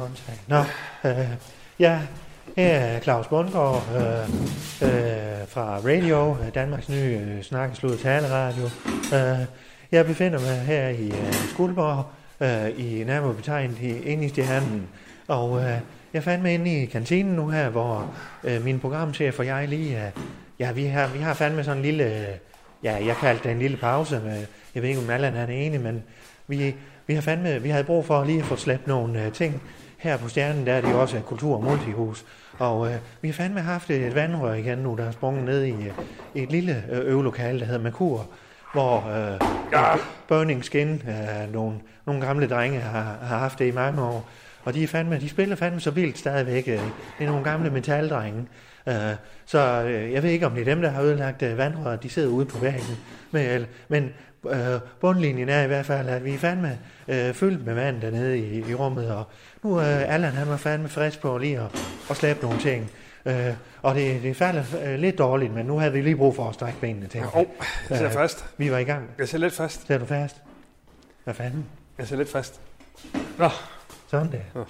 Håndtag. Nå, øh, ja, her er Claus Bundgaard øh, øh, fra Radio, Danmarks nye øh, snakkeslud taleradio. Øh, jeg befinder mig her i øh, Skuldborg, øh, i nærmere betegnet i, inde i stjernen. Og øh, jeg fandt mig inde i kantinen nu her, hvor øh, min programchef og jeg lige... Øh, ja, vi har, vi har fandme sådan en lille... Øh, ja, jeg kaldte det en lille pause. Med, jeg ved ikke, om Allan han er enig, men vi, vi har fandme, vi havde brug for lige at få slæbt nogle øh, ting her på Stjernen, der er det jo også kultur- og multihus. Og uh, vi har fandme haft et vandrør igen nu, der er sprunget ned i, i et lille uh, øvelokale, der hedder Merkur, hvor uh, ja. Burning Skin, uh, nogle, nogle gamle drenge, har, har haft det i mange år. Og de, er fandme, de spiller fandme så vildt stadigvæk. Uh, det er nogle gamle metaldrenge. Uh, så uh, jeg ved ikke, om det er dem, der har ødelagt vandrøret. De sidder ude på væggen. Men, men øh, bundlinjen er i hvert fald, at vi er fandme øh, fyldt med vand dernede i, i rummet, og nu er øh, Allan, han var fandme frisk på lige at, at slæbe nogle ting. Øh, og det, det falder øh, lidt dårligt, men nu havde vi lige brug for at strække benene til. Åh, oh, jeg sidder fast. Vi var i gang. Jeg sidder lidt fast. Sidder du fast? Hvad fanden? Jeg sidder lidt fast. Nå, Sådan der. Ja.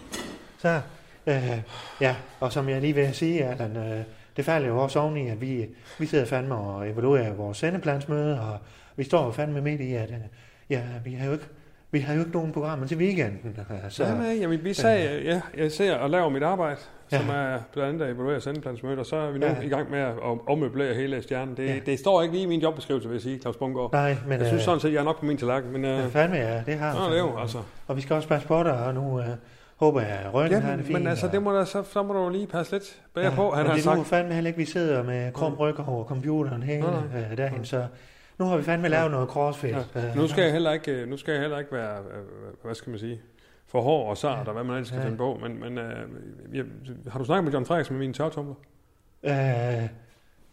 Så, øh, ja, og som jeg lige vil sige, Allan, øh, det falder jo også oveni, at vi, vi sidder fandme og evaluerer vores sendeplansmøde, og vi står jo fandme midt i, at øh, ja, vi har jo ikke, vi har jo ikke nogen programmer til weekenden. øh, så ja, men, jamen, vi sagde, ja, jeg ser og laver mit arbejde, som er blandt andet at evaluere sendeplansmøder, og så er vi nu Ja. i gang med at ommøblere hele stjernen. Det, Ja. det står ikke lige i min jobbeskrivelse, vil jeg sige, Claus Bungård. Nej, men Jeg synes øh, sådan set, jeg er nok på min tallerken, men... ja, Øh, fandme ja, det har Nå, det jo, altså. Og vi skal også passe på dig, og nu øh, håber jeg, at ryggen Ja, har det men, fint. men altså, det må der, så, så må du lige passe lidt bedre ja, på. Han har det er nu sagt, fandme heller ikke, vi sidder med krum ryg over computeren hele Nej, nej. øh, dagen, så nu har vi fandme lavet noget crossfit. Ja. Øh, Nu skal jeg heller ikke, øh, nu skal jeg heller ikke være, øh, hvad skal man sige, for hård og sart, og hvad man ellers skal Ja. finde på. Men, men øh, jeg, har du snakket med John Frederiksen med mine tørretumler? Øh,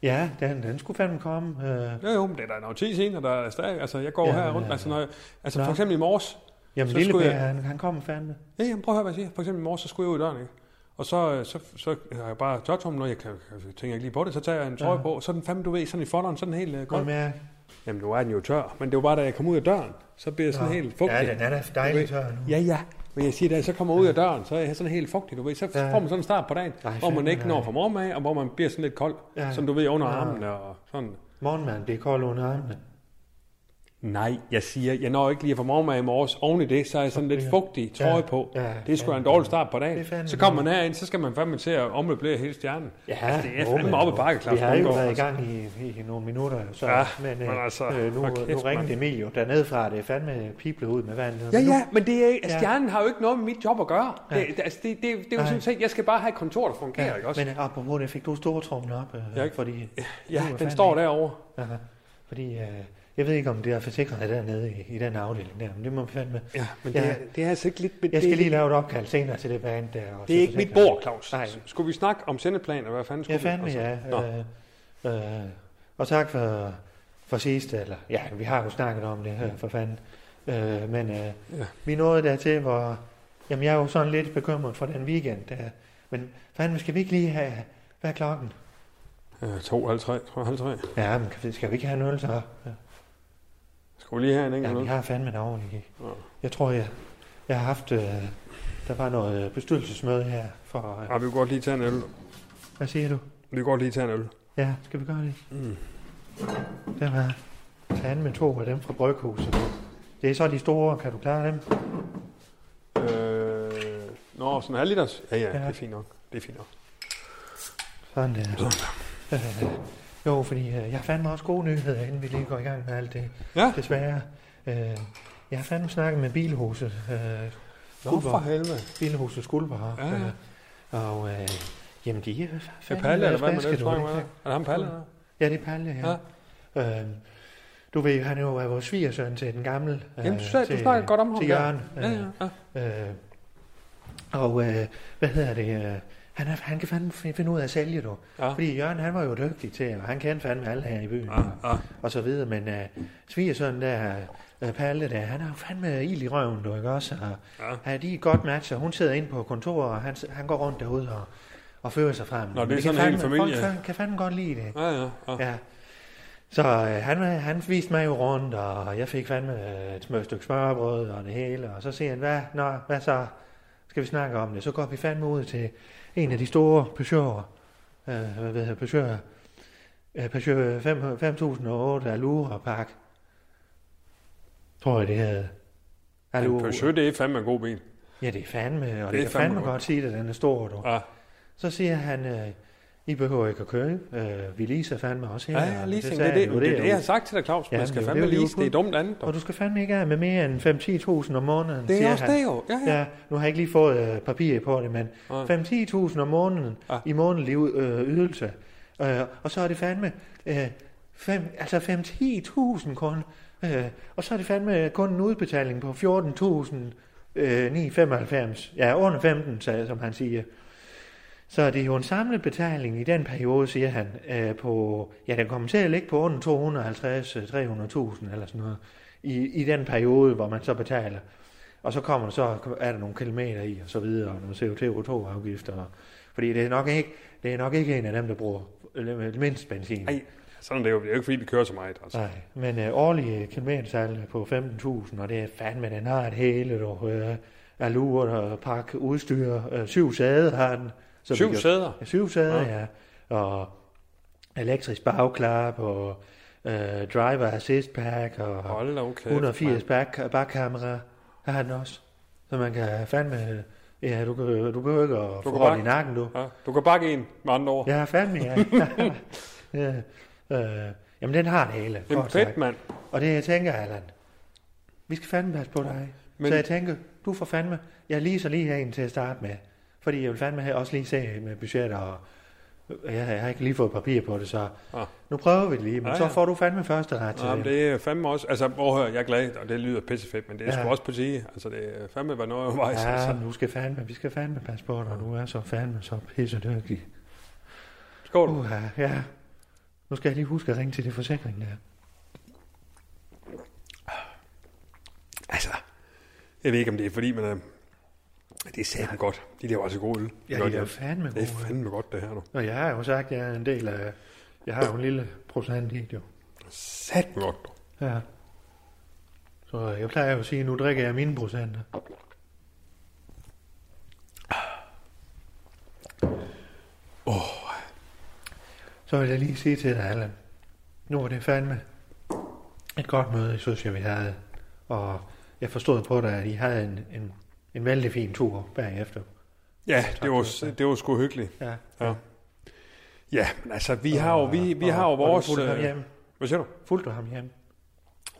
ja, den, den skulle fandme komme. Øh, Jo, jo, men det er der noget tid og der er stadig, altså jeg går Ja, her rundt, øh, altså, når jeg, altså nå. for eksempel i morges, jamen, Så lille skulle jeg- han, han kommer fandme. ja, jamen, prøv at høre, hvad jeg siger, for eksempel i morges, så skulle jeg ud i døren, ikke? Og så, øh, så, så har jeg bare tørretumler, og jeg kan, jeg tænker ikke lige på det, så tager jeg en trøje Ja. på, og så den fandme, du ved, sådan i folderen, sådan helt uh, Godt kold. med. Jamen, nu er den jo tør, men det var bare, da jeg kom ud af døren, så bliver jeg sådan Nå. helt fugtig. Ja, den er da dejlig tør nu. Ja, ja. Men jeg siger, da jeg så kommer ud af døren, så er jeg sådan helt fugtig, du ved. Så Ja. får man sådan en start på dagen, Ej, hvor man ikke når nej. fra morgen af, og hvor man bliver sådan lidt kold, Ja. som du ved, under Ja. armene og sådan. Morgenmand, det er kold under armene. Nej, jeg siger, jeg når ikke lige at få morgenmad i morges. Oven i det, så er jeg sådan lidt fugtig trøje Ja. på. Ja, Det er sgu en dårlig start på Det dagen. Så kommer man herind, så skal man fandme til at ommøblere hele stjernen. Ja, Altså, det er fandme oppe ad bakke, Claus Vi har jo været i altså. gang i, i, nogle minutter, så, Ja, men, øh, men altså, øh, nu, kæft, nu ringede mand. Emil jo dernede fra, det er fandme piblet ud med vandet. Ja, ja, men det er, altså, Ja. stjernen har jo ikke noget med mit job at gøre. Det, Ja. det, altså, det, det, det er jo sådan set, jeg skal bare have et kontor, der fungerer, Ja, ikke også? men øh, apropos det, fik du store trummen op, øh, Ja, fordi... ja, den står derovre. Fordi øh, jeg ved ikke, om det er forsikret dernede i, i den afdeling der, men det må vi fandme... Ja, men Ja. det, er, det er altså ikke lidt... Jeg det, skal lige lave et opkald senere til det band der. Og Det er ikke mit bord, Claus. Nej. Skulle vi snakke om sendeplaner? Hvad fanden Ja, skulle fandme vi? ja. Nå. Øh, øh, og tak for, for sidst, eller ja, vi har jo snakket om det her for fanden. Øh, men øh, Ja. vi nået dertil, hvor... Jamen, jeg er jo sådan lidt bekymret for den weekend der. Men fanden, skal vi ikke lige have... Hvad er klokken? Øh, to, halv tre, tror jeg. Ja, men skal vi ikke have en øl så? Ja, Skal vi lige have en enkelt ja vi har fandme en ordentlig. Ja. Jeg tror, jeg, jeg har haft... Øh, der var noget bestyrelsesmøde her for... Øh, Ja, vi vil godt lige tage en øl. hvad siger du? Vi vil godt lige tage en øl. Ja, skal vi gøre det? Mm. Den her. Fanden med to af dem fra Bryghuset. Det er så de store, kan du klare dem? Øh, nå, sådan en halv liters? Ja, ja, Ja. det er fint nok. Det er fint nok. Sådan der. Sådan Øh, jo, fordi øh, jeg fandt mig også gode nyheder, inden vi lige går i gang med alt det. Ja, Desværre. Øh, jeg har fandme snakket med Bilhuset. Øh, Nå, for helvede. Bilhuset Skuldborg. Ja, ja. Øh, og øh, jamen, de er Er fandme Palle, eller hvad med det, tror jeg? Er det ham Palle? Ja, det er Palle, ja. ja. Øh, du ved, han er jo vores svigersøn til den gamle. Jamen, du, sagde, du snakker godt om ham til. Jørgen. Ja, ja, ja. Øh, og øh, hvad hedder det? Øh, han, er, han kan fandme fi- finde ud af at sælge, du. Ja. Fordi Jørgen, han var jo dygtig til, og han kendte fandme alle her i byen. Ja, ja. Og så videre, men øh, svigersøn der, øh, Palle der, han jo fandme ild i røven, du, ikke også? Og, Ja. ja. de er et godt match, og hun sidder inde på kontoret, og han, han går rundt derude og, og fører sig frem. Nå, det er Men sådan kan en fandme- familie. Folk kan, kan fandme godt lide det. Ja, ja, ja. Ja. Så øh, han, han viste mig jo rundt, og jeg fik fandme øh, et smør stykke smørbrød og det hele. Og så siger han, hvad, nå, hvad så? Skal vi snakke om det? Så går vi fandme ud til en af de store Peugeot'er. Øh, hvad ved jeg, Peugeot, øh, Peugeot 5, 5008 Allura Park. Tror jeg, det hedder. Allura. Peugeot, det er fandme en god bil. Ja, det er fandme, og det, er det kan fandme fandme godt. godt sige, at den er stor, du. Ja, Så siger han, øh, I behøver ikke at købe. Øh, vi leaser fandme også her. ja, ja leasing, det, er det, det, det, er det, jeg har sagt til dig, Claus. Ja, Man skal det fandme det, lease. Det er dumt andet. Og du skal fandme ikke af med mere end 5-10.000 om måneden, Det er også han. det jo. Ja, ja. Ja, nu har jeg ikke lige fået øh, papir på det, men Nej. 5-10.000 om måneden Ja. i månedlig øh, ydelse. Øh, og så er det fandme øh, fem, altså 5-10.000 kun. Øh, og så er det fandme kun en udbetaling på 14.000 øh, 995. Ja, under 15, sagde, som han siger. Så det er jo en samlet betaling i den periode, siger han, øh, på, ja, den kommer til at ligge på under 250 øh, 300.000 eller sådan noget, i, i den periode, hvor man så betaler. Og så kommer så, er der nogle kilometer i, og så videre, og nogle CO2-afgifter. Og, fordi det er, nok ikke, det er nok ikke en af dem, der bruger øh, mindst benzin. Ej, sådan er det jo. Det er jo ikke, fordi vi kører så meget. Altså. Nej, men øh, årlige kilometertal på 15.000, og det er fandme, den har et hele, du, øh, alur og pakke udstyr, øh, syv sæder har den. Så Syv kan- sæder. Ja, syv sæder, Ja. ja. Og elektrisk bagklap, og øh, driver assist pack, og Hold okay. 180 back, bakkamera har den også. Så man kan fandme... Ja, du, kan, du behøver ikke at kan få hold i nakken, du. Ja, du kan bakke en med andre ord. Ja, fandme, ja. ja. Øh, jamen, den har det hele. Jamen kort sagt. fedt, mand. Og det jeg tænker, Allan, vi skal fandme passe på dig. Men- Men... Så jeg tænker, du får fandme, jeg lige så lige her en til at starte med. Fordi jeg vil fandme have, også lige se med budgetter, og jeg, jeg har ikke lige fået papir på det, så Ah. nu prøver vi det lige, men Ja, ja, så ja. får du fandme første ret til Ja, men det. det er fandme også... Altså, høre, jeg er glad, og det lyder pissefedt, men det er Ja. sgu også på tide. Altså, det er fandme været noget undervejs. Ja, Altså. nu skal fandme, vi skal fandme passe på dig, du er så fandme så pisse dygtig. Skål. Uh, ja. Nu skal jeg lige huske at ringe til det forsikring der. Altså, jeg ved ikke, om det er fordi, men det er satme godt. De der var altså gode øl. Ja, det de er fandme Det er gode. fandme godt, det her nu. Og jeg har jo sagt, at jeg er en del af... Jeg har jo en lille procent i det, jo. Satme godt, du. Ja. Så jeg plejer jo at sige, at nu drikker jeg mine procenter. Åh, Så vil jeg lige sige til dig, Allan. Nu var det fandme et godt møde, synes, jeg vi havde. Og jeg forstod på dig, at I havde en, en, en vældig fin tur bagefter. ja, Tak det var, for det. det var sgu hyggeligt. Ja. Ja. Ja, men altså, vi har jo, vi, vi har jo og, vores... Og du ham øh, hjem. Hvad siger du? Fulgte du ham hjem?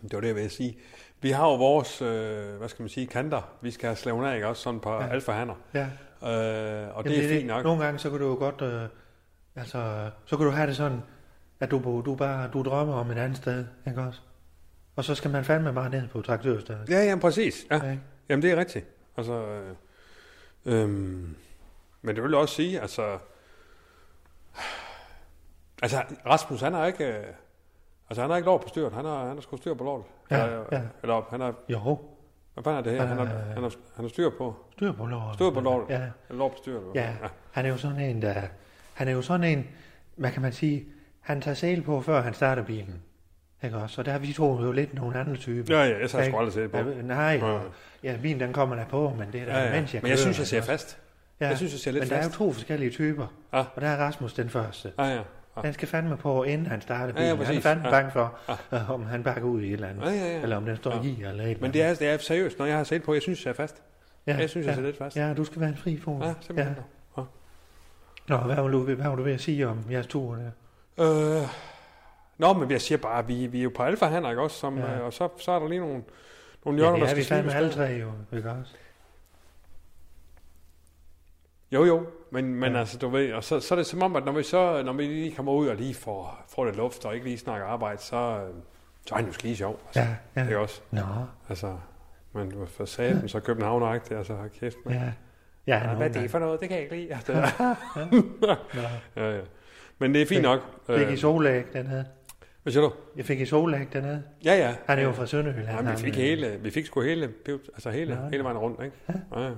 Det var det, jeg ville sige. Vi har jo vores, øh, hvad skal man sige, kanter. Vi skal have slæven af, ikke? Også sådan på ja. Ja. alfahander. Ja. Øh, og Jamen, det er fint nok. Nogle gange, så kan du jo godt... Øh, altså, så kan du have det sådan, at du, du bare du drømmer om et andet sted, ikke også? Og så skal man fandme bare ned på traktørstedet. Ja, ja, præcis. Ja. Ikke? Jamen, det er rigtigt. Altså, øh, øhm, men det vil jeg også sige, altså, altså, Rasmus, han har ikke, øh, altså, han har ikke lov på styret. Han har, han har sgu styr på lortet. Ja, eller, ja. eller, han har, Jo, hvad fanden er det her? Han har, Øh. han har, han har styr på, styr på lortet. Styr på lortet. Ja, lov på styret. ja. Han er jo sådan en, der... Han er jo sådan en, hvad kan man sige, han tager sæl på, før han starter bilen. Ikke også? Og der er vi to jo lidt nogle andre typer. Ja, ja, jeg tager sgu aldrig til på. Ja, nej, Ja. ja, bilen den kommer der på, men det er der, Ja, ja. mens jeg Men jeg kører, synes, jeg ser fast. Ja. Jeg synes, jeg ser lidt men der er jo fast. to forskellige typer, Ja. og der er Rasmus den første. Ja, ja. ja. Han skal fandme på, inden han starter Ja, bilen. ja, han er fandme Ja. bange for, øh, om han bakker ud i et eller andet. Ja, ja, ja. Eller om den står Ja. i eller et Men det er, det er seriøst, når jeg har set på, jeg synes, jeg er fast. ja, Jeg synes, jeg ja. ser lidt fast. Ja, du skal være en fri fod. Ja, simpelthen. Ja. Nå, hvad var, du, hvad var du ved at sige om jeres tur der? Øh, nå, men jeg siger bare, vi, vi er jo på alfa handler, ikke også? Som, Ja. ja. Og så, så er der lige nogle, nogle Ja, hjørner, det der er vi skal fandme alle slibes. tre jo, ikke også? Jo, jo, men, men Ja. altså, du ved, og så, så er det som om, at når vi, så, når vi lige kommer ud og lige får, får lidt luft, og ikke lige snakker arbejde, så, øh, Så er han jo skide sjov. Altså. Ja, ja. Det er også. Nå, Altså, men for satan, så københavn altså har kæft. Man. ja. Ja, Ja, hvad er det for noget? Det kan jeg ikke lide. Altså, ja, ja. Men det er fint nok. Fik I Øh, solæg dernede? Hvad siger du? Jeg fik i solæg dernede. Ja, ja. Han er jo fra Sønderjylland. Ja, vi fik øh, hele, vi fik sgu hele, altså hele, Ja. hele vejen rundt, ikke? Ja, ja.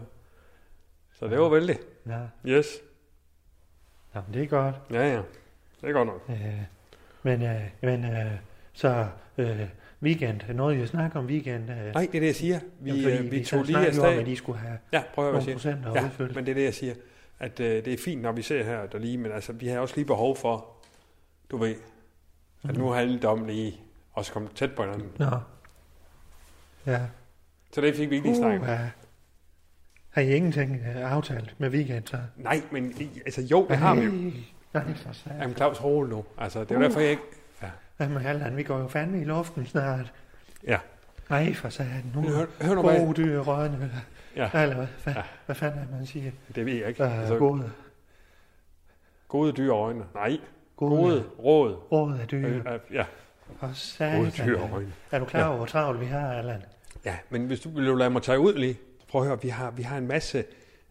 Så det var vældig. Ja, Yes. Jamen, det er godt. Ja, ja. Det er godt nok. Øh, men øh, men øh, så øh, weekend, noget jeg snakker om weekend. Øh, Nej, det er det, jeg siger. Vi, jamen, fordi øh, vi vi tog lige om, afsted. at de skulle have Ja, prøv at nogle procenter Ja, udfyldt. men det er det, jeg siger. At øh, det er fint, når vi ser her der lige, men altså, vi har også lige behov for, du ved, at nu har alle dom lige også kommet tæt på hinanden. Nå. Ja. Så det fik vi ikke lige snakket. Uh, har I ingenting øh, aftalt med weekend, så? Nej, men altså jo, det har vi jo. Nej, for satan. Jamen Claus, rolig nu. Altså, det er jo derfor, jeg ikke... Jamen, Allan, vi går jo fandme i luften snart. Ja. Nej, for satan. Nu Hør, hør nu, gode dyr rødne. Ja. Eller hvad, hvad, Ja. hvad fanden er det, man siger? Det ved jeg ikke. Uh, Altså, gode, gode dyr øjne. Nej, gode, råd. råd af dyr. Øh, øh, ja, gode satan. dyr. Er du klar over, hvor travlt vi har, Allan? Ja, men hvis du vil lade mig tage ud lige. Prøv at høre, vi har, vi har en masse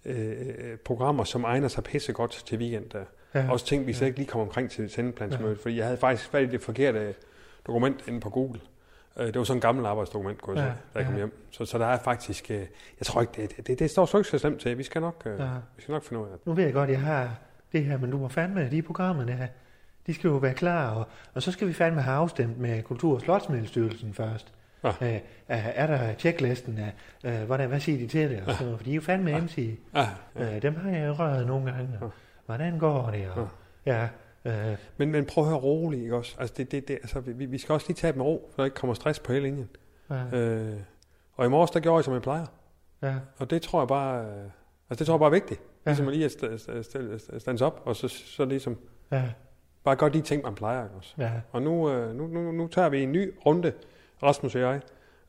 øh, programmer, som egner sig pisse godt til weekend. Der. Ja. Også ting, vi slet ikke lige kom omkring til sendeplansmødet, fordi jeg havde faktisk fat i det forkerte dokument inde på Google. Øh, Det var sådan en gammel arbejdsdokument, kunne jeg Ja, ja, da jeg kom ja. hjem. Så, så der er faktisk, øh, jeg tror ikke, det, det, det står så ikke så slemt til. Vi skal nok, Ja. vi skal nok finde ud af det. Nu ved jeg godt, jeg har det her, men du må fandme, de programmerne her, de skal jo være klar, og, og så skal vi fandme have afstemt med Kultur- og Slotsmiddelstyrelsen først. Ja. Øh, er, er der checklisten af, øh, hvordan, hvad siger de til det? Og så, for de er jo fandme Ja. MC. Ah, Øh, dem har jeg røret nogle gange. Og, hvordan går det? Og, ja. Øh, men, men prøv at høre roligt, ikke også? Altså, det, det, det, altså, vi, vi skal også lige tage dem med ro, så der ikke kommer stress på hele linjen. ja, Øh, og i morges, der gjorde jeg, som jeg plejer. ja, Og det tror jeg bare, øh, altså det tror jeg bare er vigtigt. Ja. Ligesom at lige at st- st- st- stands op, og så, så ligesom ja, bare gøre de ting, man plejer. Også? ja, Og nu, øh, nu, nu, nu tager vi en ny runde, Rasmus og jeg,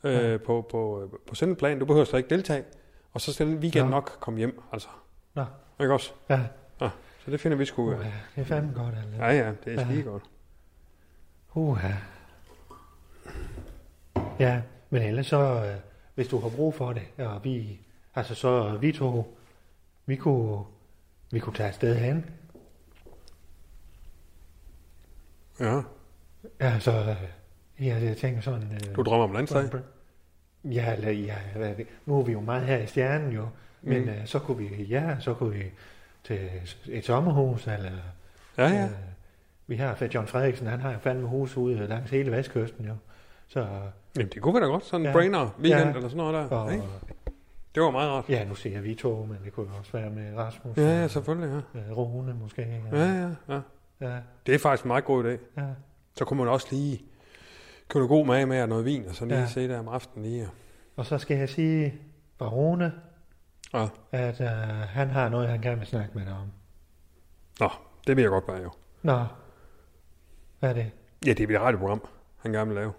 øh, Ja. på, på, på sendeplan. Du behøver slet ikke deltage. Og så skal den weekend Nå. nok komme hjem, altså. Nå. Ikke også? ja. Så det finder vi sgu. Uh, det er fandme godt, Ja, Allan. ja, det er Ja. skide godt. Uh, ja, men ellers så, øh, hvis du har brug for det, og vi, altså så vi to, vi kunne, vi kunne tage afsted hen. Ja. Ja, så, øh, ja, jeg tænker sådan... Øh, Du drømmer om landsdag? Ja, eller, ja, hvad nu er vi jo meget her i stjernen jo, men Mm. øh, så kunne vi, ja, så kunne vi til et sommerhus, eller... Ja, ja. Øh, vi har John Frederiksen, han har jo fandme hus ude langs hele vestkysten jo. Så, Jamen, det kunne vi da godt. Sådan en Ja. brainer weekend Ja. eller sådan noget der. og, Ikke? Det var meget rart. ja, nu siger vi to, men det kunne jo også være med Rasmus. Ja, ja, selvfølgelig, ja. øh, Rune måske. Ja, ja, ja. ja, Det er faktisk en meget god idé. ja. Så kunne man også lige købe noget god mad med og noget vin, og så lige Ja. ja. se der om aftenen lige. og- så skal jeg sige fra Rune, Ja. at øh, han har noget, han gerne vil snakke med dig om. Nå, det vil jeg godt være jo. Nå, hvad er det? Ja, det er et radioprogram, han gerne vil lave.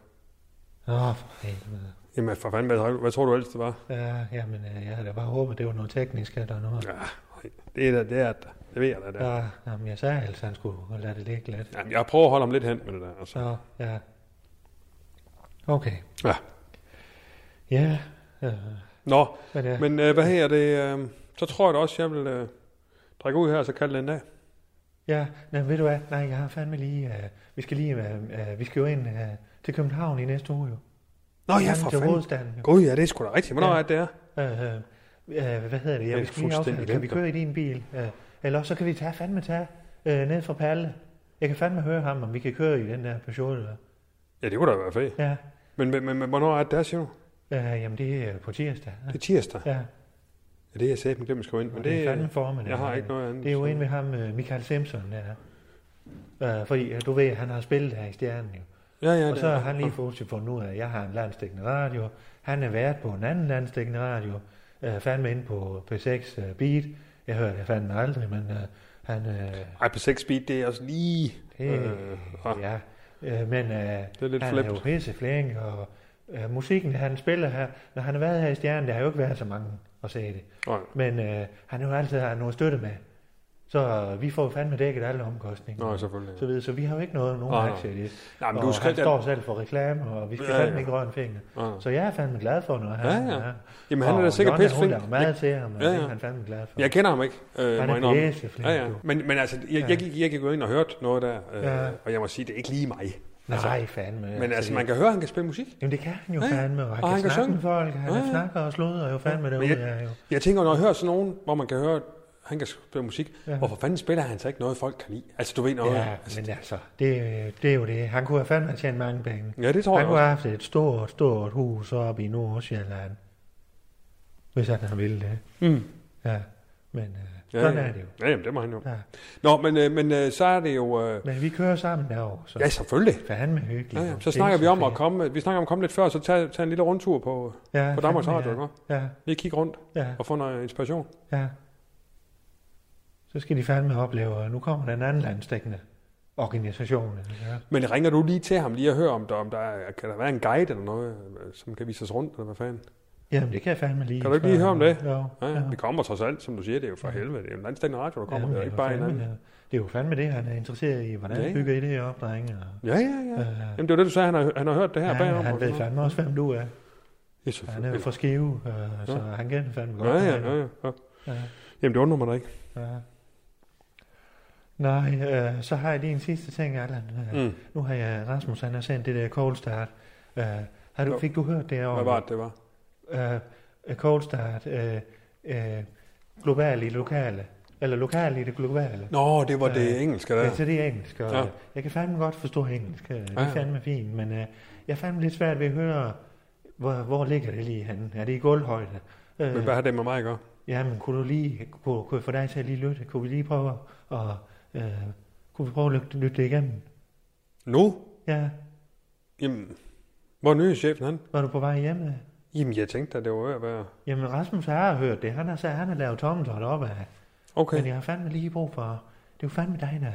Nå, for helvede. Jamen, for fanden, hvad, hvad tror du ellers, det var? Ja, jamen, øh, jeg havde da bare håbet, det var noget teknisk eller noget. Ja, det er det, er det. Det ved jeg da. Det. er. Ja, jamen, jeg sagde altså, han skulle lade det ligge lidt. Jamen, jeg prøver at holde ham lidt hen med det der. Altså. Så, ja. Okay. Ja. Ja, øh, Nå, men, ja. men øh, hvad her det? Øh, så tror jeg da også, jeg vil øh, drikke ud her, og så kalde det en dag. Ja, nej, ved du hvad? Nej, jeg har fandme lige... Uh, vi skal lige... Uh, uh, vi skal jo ind uh, til København i næste uge jo. Nå ja, for fanden. hovedstaden. Gud, ja, det er sgu da rigtigt. Hvornår Ja. er det, det er? Uh, uh, hvad hedder det? Ja, Det vi lige aftale. Kan vi køre i din bil? Uh, eller så kan vi tage fandme tage uh, ned fra Palle. Jeg kan fandme høre ham, om vi kan køre i den der Peugeot. Eller? Ja, det kunne da være fedt. Ja, Men, men, men, men hvornår er det der, siger du? uh, jamen det er på tirsdag. Det er tirsdag. Ja, Ja, det er jeg sæt, men glemt at skrive ind. Men og det er det, fandme formiddag. jeg har ikke noget andet. Det er jo en ved ham, uh, Michael Simpson, der. Uh, fordi du ved, han har spillet her i Stjernen jo. Ja, ja, og det så har han lige fået fundet ud af, at jeg har en landstækkende radio. Han er vært på en anden landstækkende radio. Uh, fandme inde på P6 uh, Beat. Jeg hørte det fandme aldrig, men uh, han... Uh, Ej, på 6 speed, det er også lige... det, Øh, ah. ja, uh, men uh, Det er lidt han er jo flippet. pisse flink, og uh, musikken, han spiller her, når han har været her i Stjernen, der har jo ikke været så mange at se det. Nej. Men uh, han har jo altid har noget støtte med. Så vi får fandme dækket alle omkostninger. Nå, selvfølgelig. Så, videre. så vi har jo ikke noget, nogen nej. aktier i det. Nej, men og du skal- han står selv for reklame, og vi skal Ja, ja, ja. fandme ikke røre en finger. Ja, ja. Så jeg er fandme glad for, Ja, han ja. er Jamen, han er da sikkert Jonna, pisseflink. Hun mad til ham, og Ja, ja, ja. det er han fandme glad for. Jeg kender ham ikke, øh, Han er jeg indrømme. pisseflink, ja, ja. Men, men altså, jeg, jeg, gik, jeg gik jo ind og hørte noget der, øh, Ja. og jeg må sige, det er ikke lige mig. Nej, fandme. Men altså, man kan høre, at han kan spille musik. Jamen, det kan han jo Ja, ja. fandme, og han Og kan han kan snakke synge. med folk. Han Ja, ja. snakker og sludrer jo fandme Men derude. jeg- Ja, jo. Jeg tænker, når jeg hører sådan nogen, hvor man kan høre, han kan spille musik, Ja. hvorfor fanden spiller han så ikke noget, folk kan lide? Altså, du ved noget. Ja, altså, men altså, det, det er jo det. Han kunne have fandme tjent mange penge. ja, det tror Han jeg kunne også. have haft et stort, stort hus oppe i Nordsjælland. Hvis han havde ville det. Mm. Ja, men øh, Ja, sådan ja. er det jo. Ja, jamen, det må han jo. Ja. Nå, men, øh, men øh, så er det jo... Øh, Men vi kører sammen derovre, så ja, selvfølgelig. fandme hyggeligt. Ja, ja. Så snakker vi om at komme, vi snakker om at komme lidt før, så tage, tage en lille rundtur på, ja, på Danmarks Radio, ja. Ja, Lige kigge rundt ja, og få noget inspiration. ja. Så skal de fandme opleve, at nu kommer der en anden landstækkende organisation. Ja. Men ringer du lige til ham lige at høre, om der, om der er, kan der være en guide eller noget, øh, som kan vise os rundt, eller hvad fanden? Jamen, det kan jeg fandme lige. Kan du ikke lige høre om det? Jo, Ja, ja. Vi kommer trods alt, som du siger, det er jo for helvede. Det er jo en landstændende radio, der kommer. Jamen, det er ikke bare en anden. ja. Det er jo fandme det, han er interesseret i. Hvordan Ja, ja, ja. bygger I det op, drenge? Og, Ja, ja, ja. øh, Jamen, det var det, du sagde, han har, han har hørt det her ja, bagom. han ved fandme også, hvem du er. Ja, Han er jo fra Skive, øh, så Ja. han kender fandme godt. Ja, ja, ja, ja, ja. ja. Jamen, det undrer mig da ikke. ja. Nej, øh, så har jeg lige en sidste ting, Allan. Øh, Mm. Nu har jeg, Rasmus, han har sendt det der cold start. Øh, har du, fik du hørt det? om- Hvad var det, det var? Øh, cold start, øh, øh, global i det lokale. Eller lokal i det globale. Nå, det var det Øh, engelske Ja, der. så det er engelsk, og Ja. ja. jeg kan fandme godt forstå engelsk. øh, Det Ja, er ja. fandme fint, men øh, jeg er fandme lidt svært ved at høre, hvor, hvor ligger det lige henne? Er det i gulvhøjde? Øh, Men hvad har det med mig at gøre? Jamen, kunne du lige, kunne, kunne jeg få dig til at lige lytte? Kunne vi lige prøve at, øh, kunne vi prøve at lytte, det igennem? Nu? Ja, Jamen, hvor er nyhedschefen han? var du på vej hjem? øh? Jamen, jeg tænkte, at det var ved at være... Jamen, Rasmus har hørt det. Han har sagt, han har lavet tommeltot op af. Okay. Okay. Men jeg har fandme lige brug for, det er jo fandme dig, der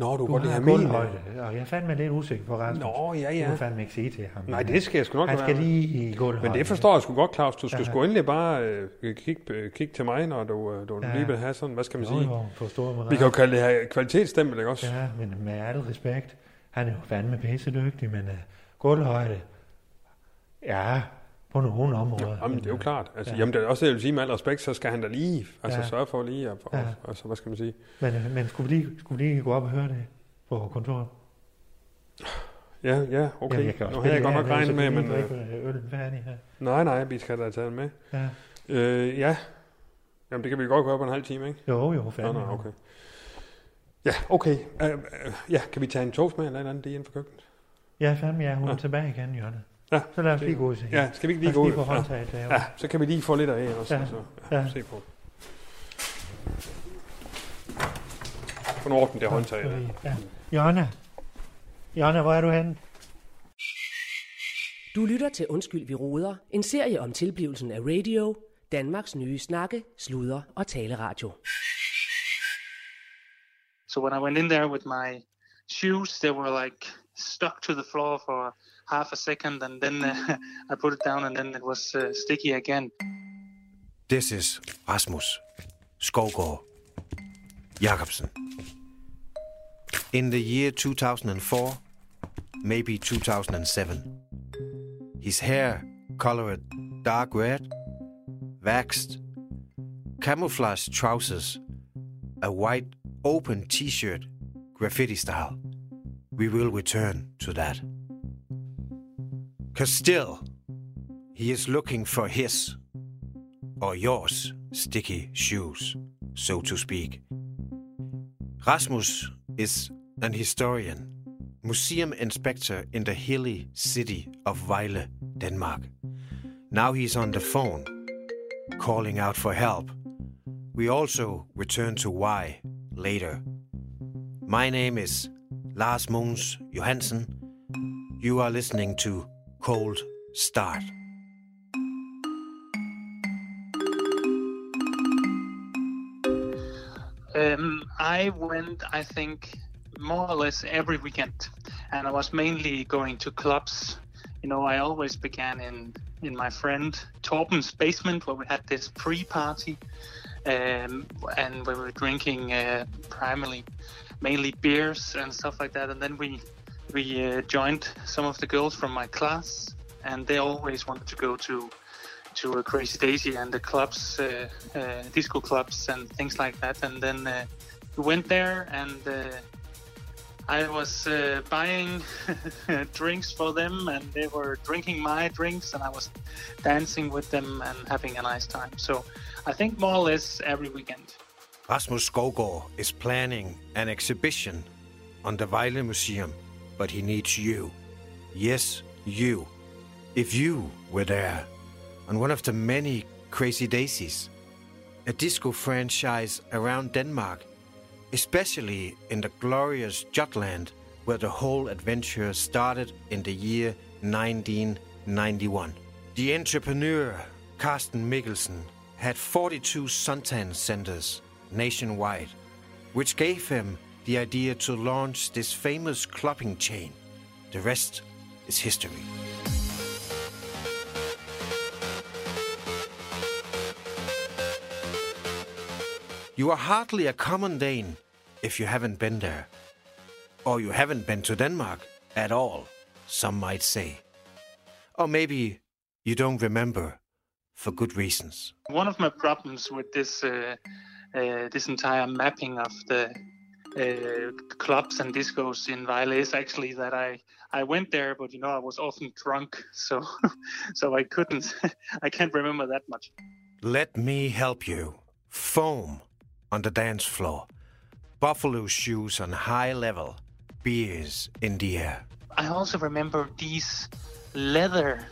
Nå, du, du har have gulvhøjde, og jeg er fandme lidt usikker på Rasmus. Nå, ja, Du ja. må fandme ikke sige til ham. Nej, det skal jeg sgu nok Han skal være. lige i gulvhøjde. Men det forstår jeg sgu godt, Claus. Du skal Ja. sgu endelig bare øh, kigge, øh, kigge til mig, når du, øh, du Ja. lige vil have sådan, hvad skal man sige? Jo, jo, forstår mig Vi kan jo kalde det her kvalitetsstempel, ikke også? Ja, men med al respekt, han er jo fandme pisse dygtig, men uh, gulvhøjde, ja, på nogle områder. Jamen, det er jo klart. Altså, Ja. Jamen, det er også det, jeg vil sige med al respekt, så skal han da lige altså, Ja. sørge for lige og, Ja. altså, hvad skal man sige? Men, øh, men skulle, vi lige, skulle vi lige gå op og høre det på kontoret? Ja, ja, okay. Jamen, jeg kan nu havde jeg godt nok regnet så med, men... lige Øh, drikke øllen færdig her. nej, nej, vi skal da tage den med. Ja. Øh, ja. Jamen, det kan vi godt gøre på en halv time, ikke? Jo, jo, Nå, fandme. nå, okay. Ja, okay. Uh, uh, ja, kan vi tage en toast med eller et eller andet lige inden for køkkenet? Ja, fandme, ja, hun er Ja. tilbage igen, Jørgen. Ja, Så lad os det- lige gå ud Ja, skal vi ikke lige gå ud? Ja. ja, så kan vi lige få lidt af også. Ja. Ja. Så, ja, Ja. Se på. Få nu orden det Ja, håndtag. der. Ja. Jonna, Jonna, hvor er du henne? Du lytter til Undskyld, vi råder. En serie om tilblivelsen af radio. Danmarks nye snakke, sludre og taleradio. So when I went in there with my shoes, they were like stuck to the floor for half a second, and then uh, I put it down, and then it was uh, sticky again. This is Rasmus Skovgaard Jacobsen. In the year 2004, maybe 2007, his hair colored dark red, waxed, camouflage trousers, a white open t-shirt, graffiti style. We will return to that. Cause still, he is looking for his or yours sticky shoes, so to speak. Rasmus is an historian, museum inspector in the hilly city of Vejle, Denmark. Now he's on the phone, calling out for help. We also return to why later. My name is Lars Mons Johansen. You are listening to Cold Start. Um, I went, I think, more or less every weekend, and I was mainly going to clubs. You know, I always began in in my friend Torben's basement where we had this pre-party, um, and we were drinking uh, primarily, mainly beers and stuff like that. And then we we uh, joined some of the girls from my class, and they always wanted to go to to Crazy Daisy and the clubs, uh, uh, disco clubs and things like that. And then uh, we went there, and I was buying drinks for them, and they were drinking my drinks, and I was dancing with them and having a nice time. So I think more or less every weekend. Rasmus Skogård is planning an exhibition on the Vejle Museum, but he needs you. Yes, you. If you were there on one of the many Crazy Daisies, a disco franchise around Denmark, especially in the glorious Jutland, where the whole adventure started in the year 1991. The entrepreneur Carsten Mikkelsen had 42 suntan centers nationwide, which gave him the idea to launch this famous clubbing chain. The rest is history. You are hardly a common Dane if you haven't been there. Or you haven't been to Denmark at all, some might say. Or maybe you don't remember for good reasons. One of my problems with this uh, uh, this entire mapping of the uh, clubs and discos in Vejle is actually that I I went there, but you know I was often drunk, so so I couldn't I can't remember that much. Let me help you. Foam on the dance floor, buffalo shoes on high level, beers in the air. I also remember these leather,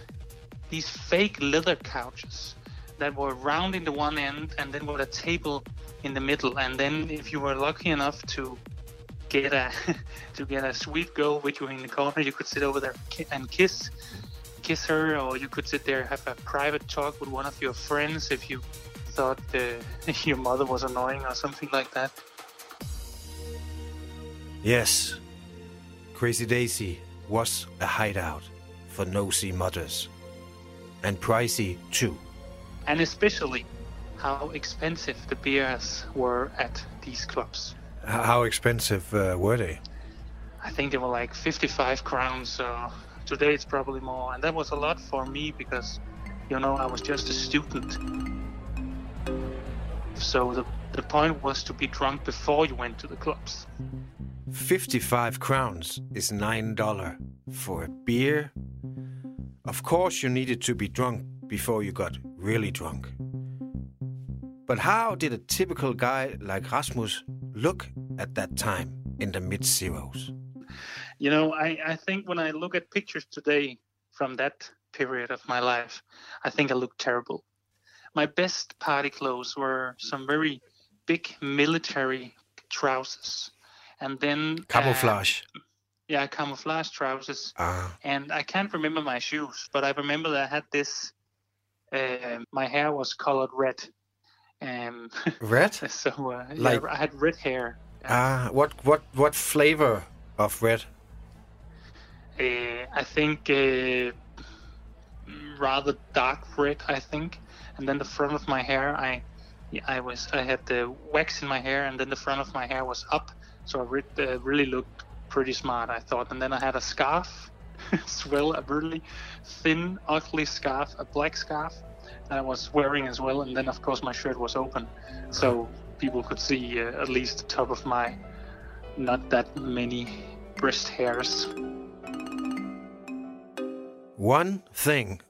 these fake leather couches that were round in the one end and then with a table in the middle. And then if you were lucky enough to get a to get a sweet girl with you in the corner, you could sit over there and kiss kiss her, or you could sit there have a private talk with one of your friends if you thought uh, your mother was annoying or something like that. Yes, Crazy Daisy was a hideout for nosy mothers. And pricey too. and especially how expensive the beers were at these clubs. How expensive uh, were they? I think they were like 55 crowns. So today it's probably more, and that was a lot for me because, you know, I was just a student. So the the point was to be drunk before you went to the clubs. 55 crowns is $9 for a beer. Of course, you needed to be drunk before you got really drunk. But how did a typical guy like Rasmus look at that time in the mid zeros? You know, I, I think when I look at pictures today from that period of my life, I think I look terrible. My best party clothes were some very big military trousers. And then uh, Camouflage. yeah, camouflage trousers. Ah, And I can't remember my shoes, but I remember that I had this. Uh, my hair was colored red. Um, red? so uh, Like- yeah, I had red hair. Ah, what what what flavor of red? Uh, I think uh, rather dark red. I think, and then the front of my hair, I, I was I had the wax in my hair, and then the front of my hair was up, so I re- uh, really looked pretty smart. I thought, and then I had a scarf as well, a really thin, ugly scarf, a black scarf that I was wearing as well, and then of course my shirt was open, so people could see uh, at least the top of my not that many breast hairs. One thing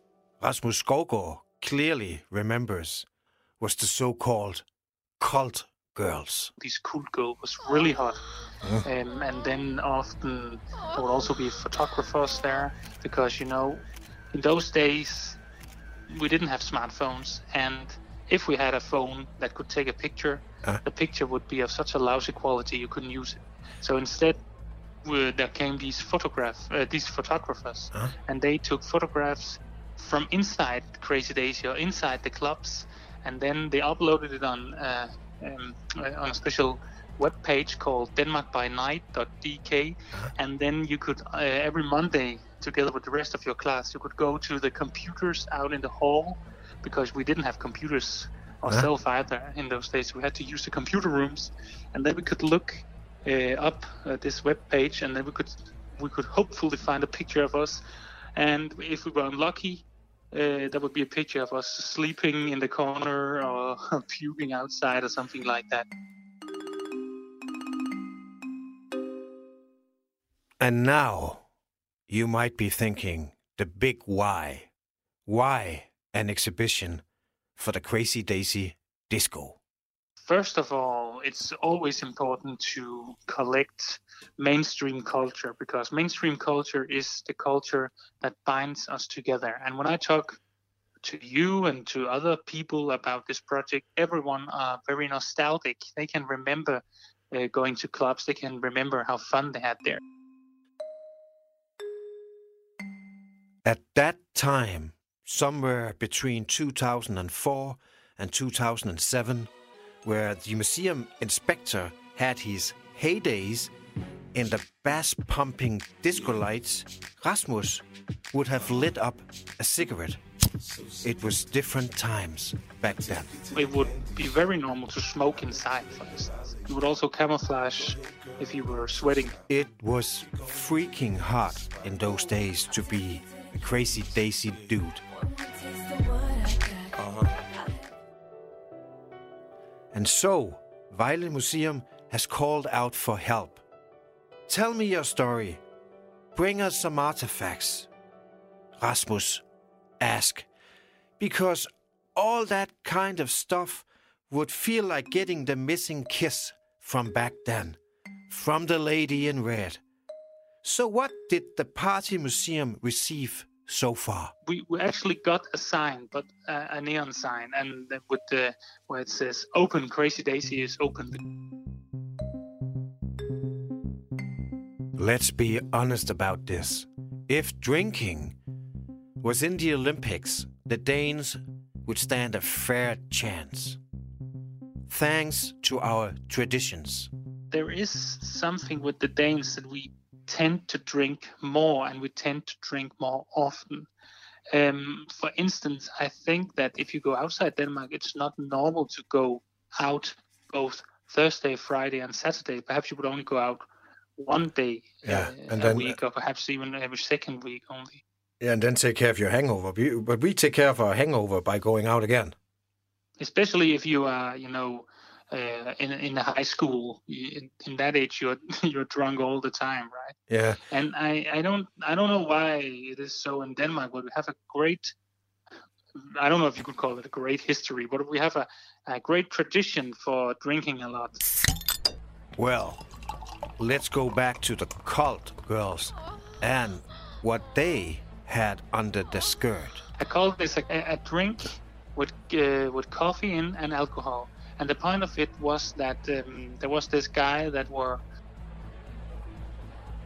Rasmus Skovgaard clearly remembers was the so-called cult girls. this cool girl was really hot. Um, and then often there would also be photographers there because, you know, in those days we didn't have smartphones. And if we had a phone that could take a picture, Uh. the picture would be of such a lousy quality you couldn't use it. So instead, we, there came these photograph, uh, these photographers, Huh? and they took photographs from inside Crazy Daisy or inside the clubs, and then they uploaded it on uh, um, uh, on a special web page called denmarkbynight.dk, and then you could uh, every Monday, together with the rest of your class, you could go to the computers out in the hall because we didn't have computers or Huh? self either in those days. We had to use the computer rooms, and then we could look uh, up uh, this web page, and then we could we could hopefully find a picture of us. And if we were unlucky, uh, there would be a picture of us sleeping in the corner or puking outside or something like that. And now you might be thinking the big why. Why an exhibition for the Crazy Daisy Disco? First of all, it's always important to collect mainstream culture because mainstream culture is the culture that binds us together. And when I talk to you and to other people about this project, everyone are very nostalgic. They can remember uh, going to clubs, they can remember how fun they had there. At that time, somewhere between 2004 and 2007, where the museum inspector had his heydays in the bass pumping disco lights, Rasmus would have lit up a cigarette. It was different times back then. It would be very normal to smoke inside, for instance. You would also camouflage if you were sweating. It was freaking hot in those days to be crazy Daisy dude. Uh-huh. And so, Vejle Museum has called out for help. Tell me your story. Bring us some artifacts. Rasmus, ask. Because all that kind of stuff would feel like getting the missing kiss from back then, from the lady in red. So, what did the Party Museum receive so far? we, we actually got a sign, but uh, a neon sign, and with the where it says "Open Crazy Daisy" is open. Let's be honest about this. If drinking was in the Olympics, the Danes would stand a fair chance. Thanks to our traditions. There is something with the Danes that we tend to drink more, and we tend to drink more often. Um, for instance, I think that if you go outside Denmark, it's not normal to go out both Thursday, Friday, and Saturday. Perhaps you would only go out one day Yeah, uh, and a then- week, or perhaps even every second week only. Yeah, and then take care of your hangover. But we take care of our hangover by going out again. especially if you are, you know, uh, in in the high school. In, in that age, you're you're drunk all the time, right? Yeah, And I, I don't I don't know why it is so in Denmark, but we have a great I don't know if you could call it a great history, but we have a, a great tradition for drinking a lot. well, let's go back to the cult girls and what they had under the skirt. I call this a, a drink with uh, with coffee in and alcohol. And the point of it was that um, there was this guy that were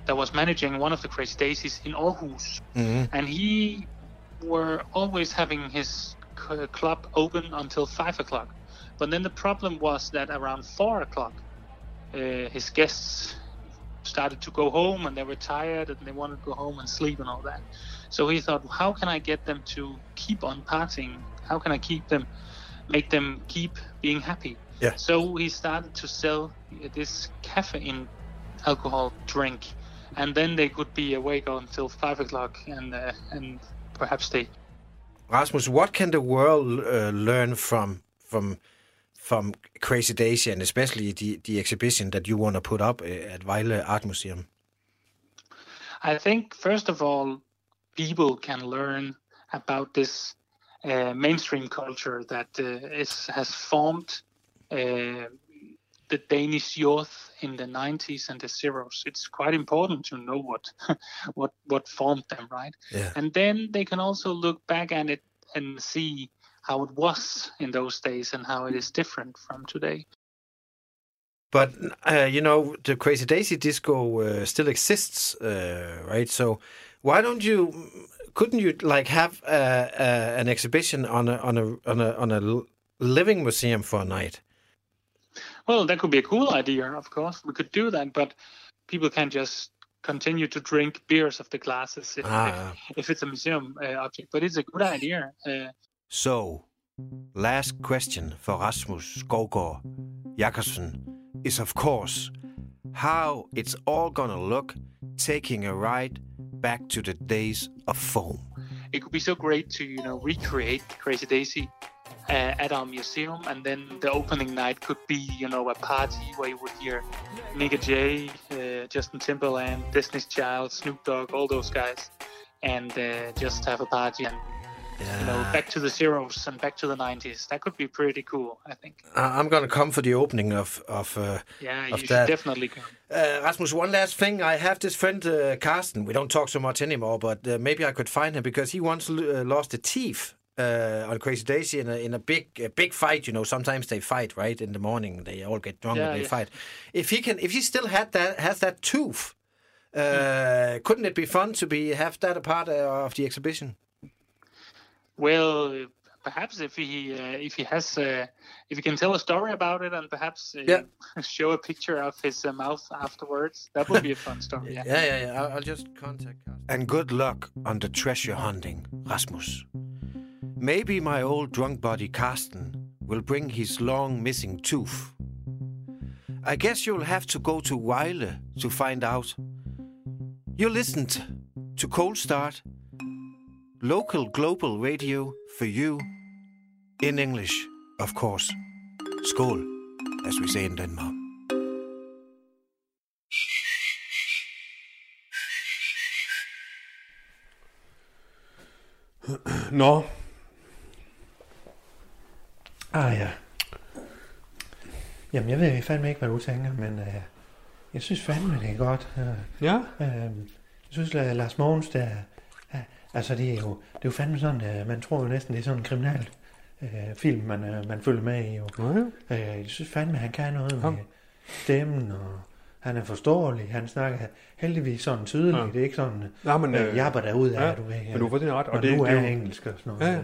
that was managing one of the Crazy Daisies in Aarhus, Mhm. and he were always having his club open until five o'clock. But then the problem was that around four o'clock, uh, his guests started to go home and they were tired and they wanted to go home and sleep and all that. So he thought, how can I get them to keep on partying? How can I keep them, make them keep being happy? Yeah. So he started to sell this caffeine alcohol drink, and then they could be awake until five o'clock and uh, and perhaps they Rasmus, what can the world uh, learn from from from Crazy Daisy and especially the, the exhibition that you want to put up uh, at Vejle Art Museum? I think first of all, people can learn about this uh, mainstream culture that uh, is has formed uh, the Danish youth in the 90s and the zeros. It's quite important to know what what what formed them, right? Yeah. And then they can also look back at it and see how it was in those days and how it is different from today. But uh, you know, the Crazy Daisy disco uh, still exists, uh, right? So why don't you? Couldn't you like have uh, uh, an exhibition on a on a on a on a living museum for a night? Well, that could be a cool idea, of course. We could do that, but people can just continue to drink beers of the glasses if, Ah. if, if it's a museum uh, object. But it's a good idea. Uh, So last question for Rasmus Skovgaard Jakobsen is, of course, how it's all gonna look taking a ride back to the days of foam. It could be so great to you know recreate Crazy Daisy uh, at our museum, and then the opening night could be you know a party where you would hear Nick J, uh, Justin Timberland, Destiny's Child, Snoop Dogg, all those guys, and uh, just have a party and you know back to the zeros and back to the 90s. That could be pretty cool, I think. I'm gonna come for the opening of of. Uh, Yeah, you Of should definitely come. Uh, Rasmus, one last thing. I have this friend, uh, Carsten. We don't talk so much anymore, but uh, maybe I could find him because he once uh, lost a teeth uh, on Crazy Daisy in a, in a big a big fight. You know, sometimes they fight right in the morning. They all get drunk Yeah, and they yeah. fight. If he can, if he still had that has that tooth, uh, couldn't it be fun to be have that a part of the exhibition? Well, perhaps if he uh, if he has uh, if he can tell a story about it and perhaps uh, Yeah. show a picture of his uh, mouth afterwards, that would be a fun story. Yeah. Yeah, yeah, yeah. I'll, I'll just contact Carsten. And good luck on the treasure hunting, Rasmus. Maybe my old drunk buddy Carsten will bring his long missing tooth. I guess you'll have to go to Weile to find out. You listened to Cold Start, local global radio for you, in English, of course. Skål, as we say in Denmark. Nå, Ah ja. Jamen, jeg ved fandme ikke, hvad du tænker, men uh, jeg synes fandme, det er godt. Uh, ja. uh, jeg synes, at Lars Mogens, der, altså det er jo, det er jo fandme sådan, uh, man tror jo næsten, det er sådan en kriminal uh, film, man, uh, man følger med i. Jo. Ja, Uh, jeg synes fandme, han kan noget Ja. med stemmen, og han er forståelig. Han snakker heldigvis sådan tydeligt. Ja. Det er ikke sådan, Nej, men, uh, øh, jabber derud af, ja, du ved. men du har fuldstændig ret. og det, nu det, er det, engelsk og sådan noget. Ja, ja.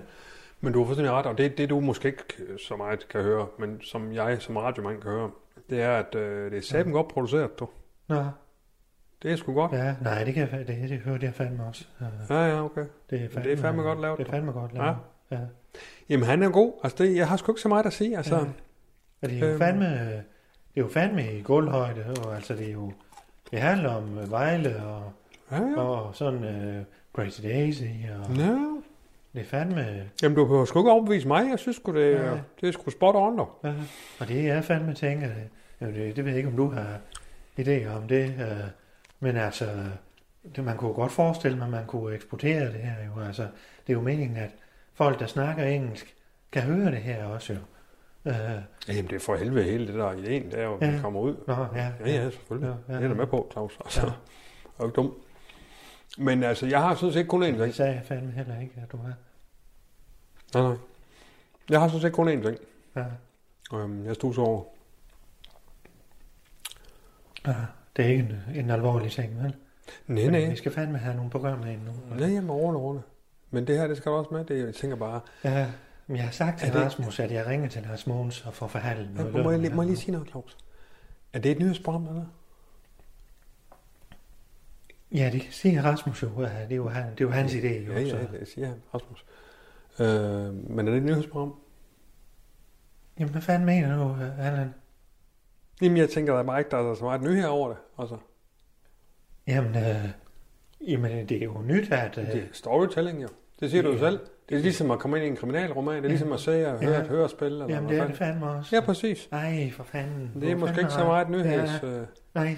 Men du har fuldstændig ret, og det, det du måske ikke så meget kan høre, men som jeg som radiomand kan høre, det er, at øh, det er saben godt produceret, du. Nå, Det er sgu godt. ja, nej, det, kan jeg, det, det hørte jeg fandme også. Ja, ja, okay. Det er det er fandme godt lavet, Det er fandme godt lavet. Ja. ja. Jamen, han er god. Altså, det, jeg har sgu ikke så meget at sige. Altså, Ja. Og det er jo Øhm. fandme, det er jo fandme i gulvhøjde, og altså det er jo, det handler om øh, Vejle og, ja, ja. og sådan uh, Crazy Daisy, og ja. det er fandme, Jamen, du behøver sgu ikke overbevise mig. Jeg synes sgu, det, Nej. det er sgu spot on, dog. ja, og det er fandme tænker det, det, det ved jeg ikke, om du har idéer om det, uh, men altså, det, man kunne godt forestille mig, at man kunne eksportere det her jo, altså, det er jo meningen, at folk, der snakker engelsk, kan høre det her også jo. Uh, Jamen, det er for helvede hele det der ideen, det er jo, at Ja. kommer ud. nå, ja, Ja, ja, selvfølgelig. Ja, ja. Det er med på, Claus. Altså, Ja. jo ikke dum. Men altså, jeg har sådan set kun én Det ting. sagde jeg fandme heller ikke, at du har. Nej, nej. Jeg har sådan set kun én ting. Ja. Øhm, jeg stod så over. Ja, det er ikke en, en alvorlig ting, vel? Nej, Men nej. Vi skal fandme have nogle programmer ind nu. Nej, jamen, rolig, rolig. Men det her, det skal du også med. Det, jeg tænker bare, Ja, men jeg har sagt til det- Rasmus, at jeg ringer til Lars Mogens og får forhandlet ja, noget. må, jeg, må jeg lige sige noget, Claus? Er det et nyhedsprogram, eller? Ja, det siger Rasmus jo. Ja, det er jo, han, det er jo hans idé. Jo, Ja, ja, det siger han, Rasmus. Øh, men er det et nyhedsprogram? Jamen, hvad fanden mener du, Allan? Jamen, jeg tænker da bare ikke, der er så meget nyhed over det. Altså, Jamen, øh, jamen, det er jo nyt, at... Øh, det er storytelling, jo. Det siger du jo Ja. selv. Det er ligesom at komme ind i en kriminalroman. Det er ligesom at se og høre Ja. et hørespil. Eller jamen, det er det fandme også. Ja, præcis. Ej, for fanden. Det Du er måske fandme ikke så meget nyheds... Ja, øh, nej,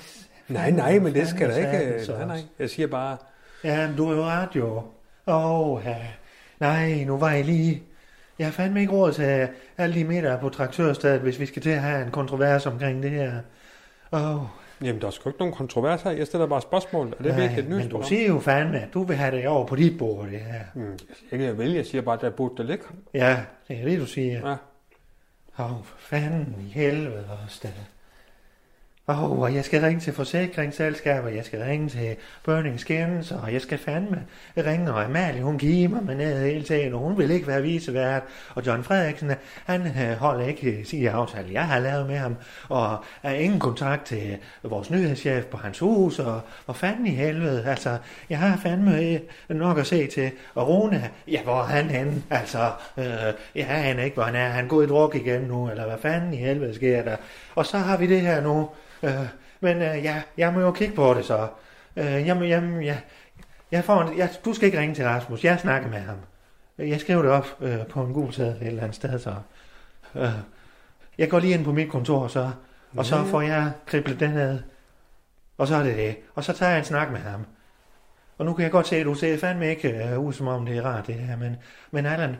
Nej, nej, men det skal fandme ikke... Nej, nej. Jeg siger bare... Ja, men du er jo ret jo. Åh, oh, ja. Nej, nu var jeg lige... Jeg har fandme ikke råd til alle de meter på traktørstedet, hvis vi skal til at have en kontrovers omkring det her. Oh, Jamen, der er sgu ikke nogen kontrovers her. Jeg stiller bare spørgsmål. Er det virkelig et men du siger jo fandme, at du vil have det over på dit bord, det her. Mm, jeg siger ikke, jeg siger bare, at der burde det ligge. Ja, det er det, du siger. Ja. Åh, oh, fanden i helvede også da. Åh, oh, og jeg skal ringe til forsikringsselskaber, jeg skal ringe til Burning Skins, og jeg skal fandme ringe, og Amalie, hun giver mig ned hele tiden, og hun vil ikke være visevært. Og John Frederiksen, han øh, holder ikke øh, sin aftale, jeg har lavet med ham, og er ingen kontakt til vores nyhedschef på hans hus, og hvor fanden i helvede, altså, jeg har fandme øh, nok at se til. Og Rune, ja, hvor er han henne? Altså, øh, jeg aner ikke, hvor han er. Han går i druk igen nu, eller hvad fanden i helvede sker der? Og så har vi det her nu, Øh, men øh, ja, jeg må jo kigge på det så. Øh, jamen, jamen, ja, jeg får en, jeg, du skal ikke ringe til Rasmus, jeg snakker med ham. Jeg skriver det op øh, på en god seddel et eller andet sted, så... Øh, jeg går lige ind på mit kontor, så, og så får jeg kriblet den ned. Og så er det det. Og så tager jeg en snak med ham. Og nu kan jeg godt se, at du ser fandme ikke øh, ud, som om det er rart, det her. Men, men Allan,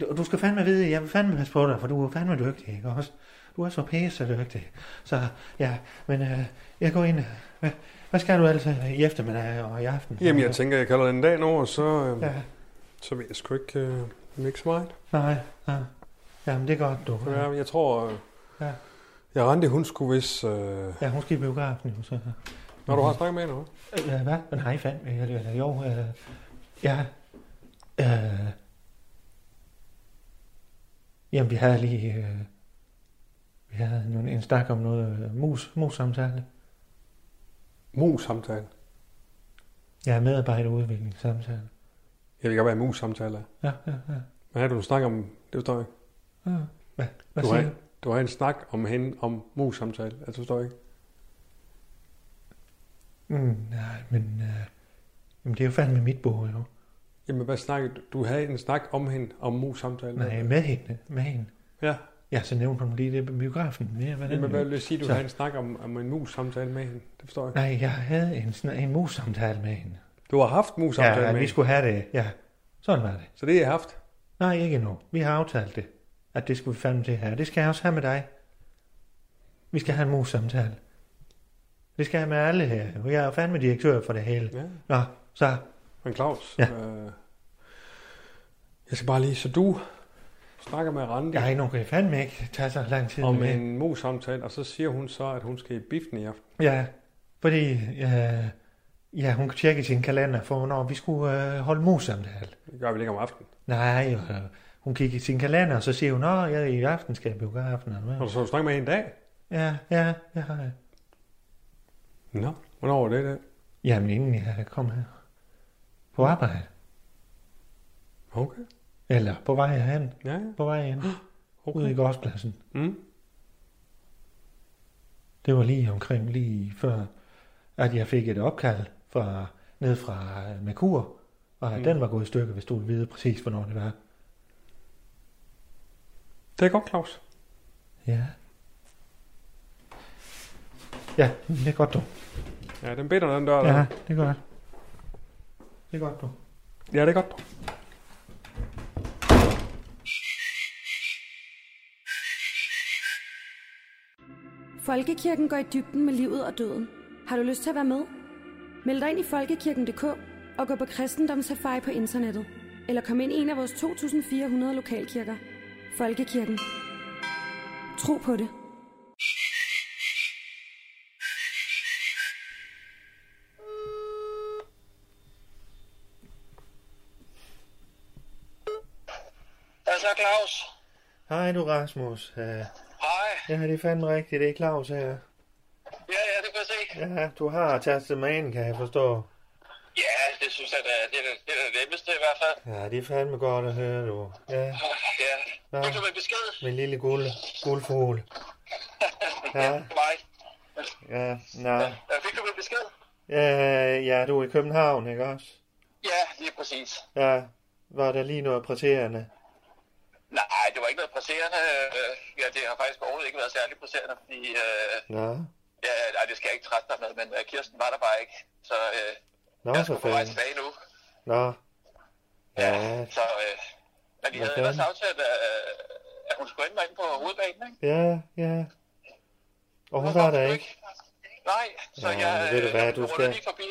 du, du skal fandme vide, jeg vil fandme passe på dig, for du er fandme dygtig, ikke også? Du er så pæse dygtig. Så ja, men øh, jeg går ind. Hvad, hvad skal du altså i eftermiddag og i aften? Jamen, jeg tænker, jeg kalder den dag nu, og så, øh, Ja, så ved jeg sgu ikke, øh, ikke så meget. nej, nej. Jamen, det er godt, du. For jeg, tror, øh, Ja. jeg Randi, hun skulle hvis... Øh, Ja, hun skal i biografen jo, så... når du har snakket med hende, hva'? Øh, hvad? Nej, fandme. Eller, jo, øh, ja. Øh, jamen, vi havde lige... Øh, vi havde en, en snak om noget mus, mus-samtale. Mus-samtale. Ja, medarbejderudviklingssamtale. Jeg vil godt være mus-samtale. Ja, ja, ja. Hvad er det, du snakker om? Det forstår jeg ikke. ja. Hvad, hvad Du siger har, du? du har en snak om hende om mus-samtale. Altså, forstår jeg ikke. Mm, nej, men... Øh, jamen, det er jo fandme mit bord, jo. Jamen, hvad snakker du? Du havde en snak om hende om mus-samtale. Nej, med hende. Med hende. Ja, Ja, så nævnte hun lige det på biografen. Ja, hvad Jamen, hvad vil det sige, du Så- havde en snak om, om en mus-samtale med hende? Det forstår jeg. Nej, jeg havde en, en mus-samtale med hende. Du har haft mus-samtale Ja, med vi hende. skulle have det. Ja, sådan var det. Så det har jeg haft. Nej, ikke endnu. Vi har aftalt det. At det skulle vi fandme til her. Det skal jeg også have med dig. Vi skal have en mus-samtale. Det skal jeg med alle her. Jeg er fandme direktør for det hele. Ja. Nå, så. Men Claus, Ja. øh, jeg skal bare lige, så du snakker med Randi Jeg nu kan fandme ikke tage så lang tid om med det. en mus-samtale, og så siger hun så, at hun skal i biffen i aften. Ja, fordi øh, ja, hun kan tjekke sin kalender for, når vi skulle øh, holde mus-samtale. Det gør vi ikke om aftenen. Nej, øh, hun kigger i sin kalender, og så siger hun, at jeg i aften skal jeg biografen. Og hvad? så du snakket med i dag? Ja, ja, det har jeg. Nå, hvornår var det der? Jamen, inden jeg kom her. På arbejde. Okay. Eller på vej herhen. Ja, ja. På vej hen. Okay. Ude i gårdspladsen. Mm. Det var lige omkring, lige før, at jeg fik et opkald fra, ned fra øh, Merkur, og at Mm. den var gået i stykker, hvis du ville vide præcis, hvornår det var. Det er godt, Claus. Ja. Ja, det er godt, du. Ja, den bitter, den dør der. Ja, det er godt. Det er godt, du. ja det er godt. Folkekirken går i dybden med livet og døden. Har du lyst til at være med? Meld dig ind i folkekirken.dk og gå på kristendomssafari på internettet. Eller kom ind i en af vores 2.400 lokalkirker. Folkekirken. Tro på det. Hvad så, Claus? Hej du, Rasmus. Uh. Ja, det er fandme rigtigt. Det er Claus her. Ja, ja, det kan jeg se. Ja, du har tastet mig ind, kan jeg forstå. Ja, det synes jeg, da, det er det, det, er det nemmeste i hvert fald. Ja, det er fandme godt at høre, du. Ja, Ja. Nå. Fik du med besked? min lille guld, guldfugl. Ja. Mig. Ja, nej. Ja, fik du med besked? Ja, ja, du er i København, ikke også? Ja, lige præcis. Ja, var der lige noget præterende? Nej, det var ikke noget presserende. Øh, Ja, det har faktisk overhovedet ikke været særlig presserende, fordi... Øh, Nå, ja, nej, det skal jeg ikke trætte dig med, men øh, Kirsten var der bare ikke. Så øh, Nå, jeg skulle på vej tilbage nu. Nå, Ja. Ja. Så, øh, men de Hvad havde ellers fanden? aftalt, øh, at hun skulle ind på hovedbanen, ikke? ja, ja. Og hun var der ikke. Nej, så Ja, jeg, ved du hvad, jeg du skal- lige forbi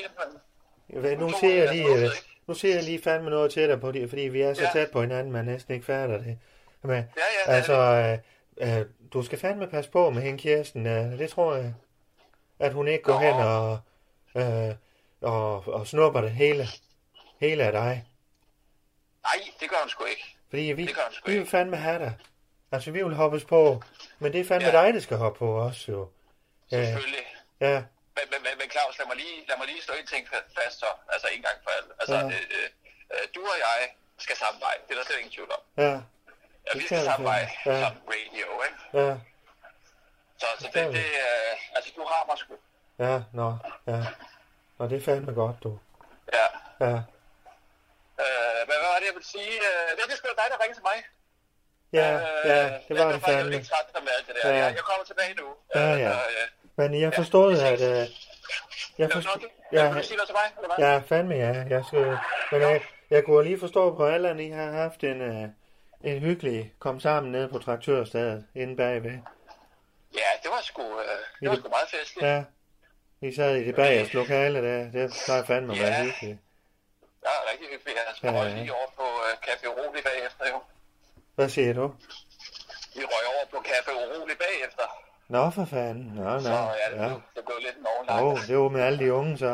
men ved, nu ser jeg lige, øh? Nu ser jeg lige fandme noget til dig på det, fordi vi er så Ja. tæt på hinanden, man næsten ikke fatter det. Men, Ja, ja, det altså, øh, øh, du skal fandme passe på med hende, Kirsten. Øh, det tror jeg. at hun ikke går Nå. hen og, øh, og, og snupper det hele, hele af dig. Nej, det gør hun sgu ikke. Fordi vi, Det gør vi vil ikke. fandme have dig. Altså, vi vil hoppes på, men det er fandme Ja. dig, der skal hoppe på også, jo. Selvfølgelig. ja, Men, men, men, men Claus, lad mig lige, lad mig lige slå en ting fa- fast så. Altså en gang for alle. Altså, Ja. øh, øh, du og jeg skal samme vej. Det er der slet ingen tvivl om. ja, Ja, vi Det skal fandme. Ja. som radio, ikke? ja, Så, så det, vi. det øh, altså du har mig sgu. ja, nå, ja. Nå, det er fandme godt, du. Ja. Ja, Øh, men hvad var det, jeg ville sige? Øh, det er sgu da dig, der ringede til mig. ja, ja, det var det er jeg jo fandme. lidt træt med alt det der. Ja. Jeg, jeg kommer tilbage nu. Ja, Øh, ja. så, øh, Men jeg forstod, vi at... Øh, jeg forstod, ja, eller hvad? ja, fandme ja. Jeg skal, men jeg, jeg kunne lige forstå på alle, at I har haft en, øh, en hyggelig kom sammen nede på traktørstedet inde bagved. Ja, det var sgu, øh, det var sgu meget festligt. Ja, I sad i det bagerste lokale der. Det plejer fandme at være Ja. hyggeligt. Det var rigtig hyggeligt. Jeg Ja, røg ja. lige over på øh, Café Urolig bagefter, jo. Hvad siger du? Vi røg over på Café Urolig bagefter. Nå, for fanden. Nå, nå. Så ja, det, Ja. blev, det blev lidt en ovenlagt. Åh, det var med alle de unge, så.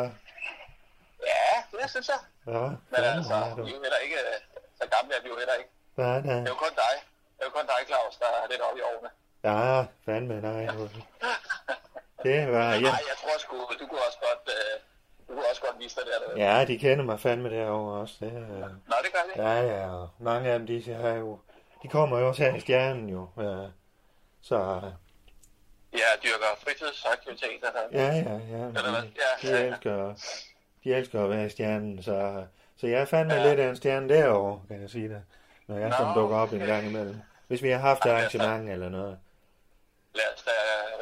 Ja, det synes jeg. Ja, Men altså, ja, vi du. er jo heller ikke, øh, så gamle er vi jo heller ikke. Nej, Det er nej. jo kun dig. Det er jo kun dig, Claus, der er lidt oppe i årene. Ja, fandme, nej. Det var, ja. Nej, jeg tror sgu, du kunne også godt, øh, du kunne også godt vise dig der. Ja. Ja, de kender mig fandme derovre også. Det, øh. Nå, det gør det. Ja, ja, og mange af dem, de har jo, de kommer jo også her i stjernen jo. Ja. Så, Ja, dyrker fritidsaktiviteter. Ja, ja, ja. Eller hvad? Ja, de ja, elsker, de elsker at være i stjernen, så, så jeg er fandme Ja. lidt af en stjerne derovre, kan jeg sige det. Når jeg Nå, som dukker op en okay. gang imellem. Hvis vi har haft altså. arrangement eller noget. Lad os da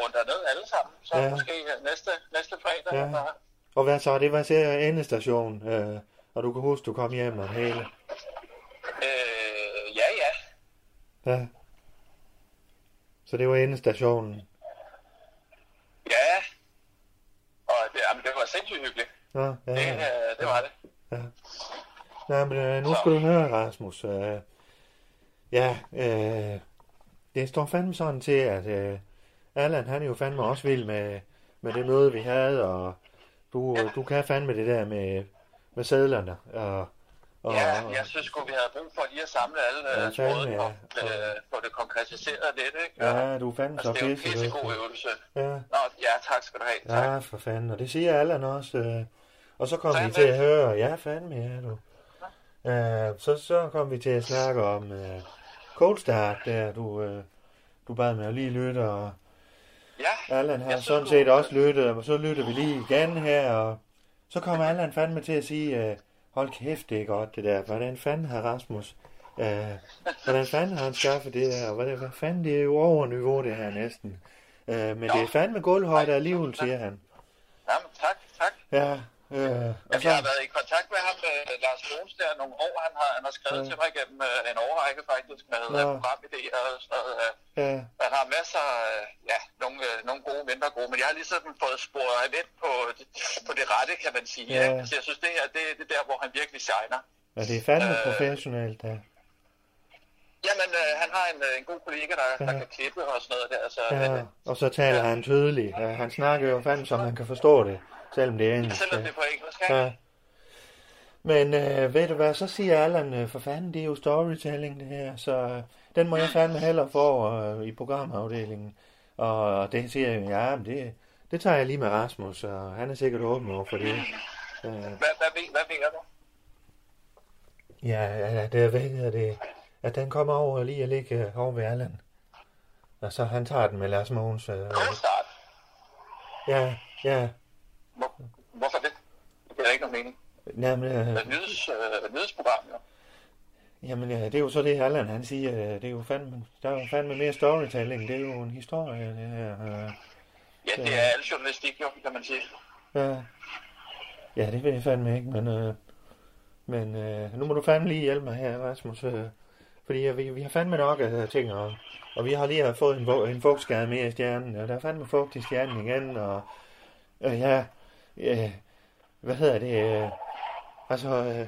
rundt derned alle sammen. Så Ja. måske næste, næste fredag. Ja. eller- Og hvad så? Det var til endestation, øh, og du kan huske, du kom hjem og hele. Øh, ja, ja. Ja. Så det var endestationen. Ja. Og det, jamen, det var sindssygt hyggeligt. Ja, Det, ja. øh, det var det. Nej, men øh, nu skal du høre, Rasmus. Øh, ja, øh, det står fandme sådan til, at øh, Allan, han er jo fandme også vild med, med det møde, vi havde, og du, ja. du kan fandme det der med, med sædlerne. Og, og, Ja, jeg synes sgu, vi havde brug for lige at samle alle Ja, ja, trådene fandme, og ja. øh, få det konkretiseret lidt, ikke? ja, du er fandme altså, så det er en pisse pissegod øvelse. Ja, Nå, ja, tak skal du have. Tak. ja, for fanden, og det siger Allan også. Øh, og så kom vi til at høre, ja, fandme, ja, du. Øh, så, så kom vi til at snakke om øh, Cold Start, der du, øh, du bad mig at lige lytte, og Ja, Allan har synes, sådan du- set også lyttet, og så lytter vi lige igen her, og så kommer Allan fandme til at sige, øh, hold kæft, det er godt det der, hvordan fanden har Rasmus, øh, hvordan fanden har han skaffet det her, hvad, hvad fanden, det er jo over niveau det her næsten. Øh, men det er fandme gulvhøjde alligevel, siger han. jamen, tak, tak. Ja, øh, og så, jeg har været i kontakt med ham, øh, Lars Mogens, der nogle år. Han har, han har skrevet Ja. til mig gennem øh, en årrække faktisk med Nå. øh, programidéer og sådan noget. Øh. ja, Han har masser af, ja, nogle, øh, nogle gode, mindre gode, men jeg har ligesom fået sporet lidt på, på det rette, kan man sige. Ja. Ja. Så jeg synes, det her, det, det er der, hvor han virkelig shiner. og det er fandme Øh, professionelt, ja. Jamen, øh, han har en, øh, en god kollega, der, ja. der Ja. kan klippe og sådan noget der. Så, ja. øh, Og så taler han tydeligt, ja, han snakker jo fandme, så man kan forstå det, selvom det er engelsk. selvom det er på engelsk? Ja. Men øh, ved du hvad, så siger Allan, øh, for fanden, det er jo storytelling det her, så øh, den må jeg fandme hellere få øh, i programafdelingen. Og det siger jeg, ja, men det, det tager jeg lige med Rasmus, og han er sikkert åben over for det. Øh, Hvad, hvad, hvad, hvad mener du? ja, ja, det er væk, det, at den kommer over lige at ligge øh, over ved Allan. Og så han tager den med Lars Mogens. Øh, ja, ja, Hvor, hvorfor det? Det giver ikke nogen mening. jamen, øh, er nyheds, øh, nyhedsprogram, jo. Jamen, ja, det er jo så det, Allan han siger. øh, Det er jo fandme, der er jo fandme mere storytelling. Det er jo en historie, det her. øh. Ja, det er al journalistik, jo, kan man sige. Ja, ja det ved jeg fandme ikke, men, øh, men øh, nu må du fandme lige hjælpe mig her, Rasmus. Øh, fordi øh, vi, vi har fandme nok af ting, og, og vi har lige fået en, en fugtskade mere i stjernen, og der er fandme fugt i stjernen igen, og øh, ja, øh, hvad hedder det, øh, altså, øh, Ja.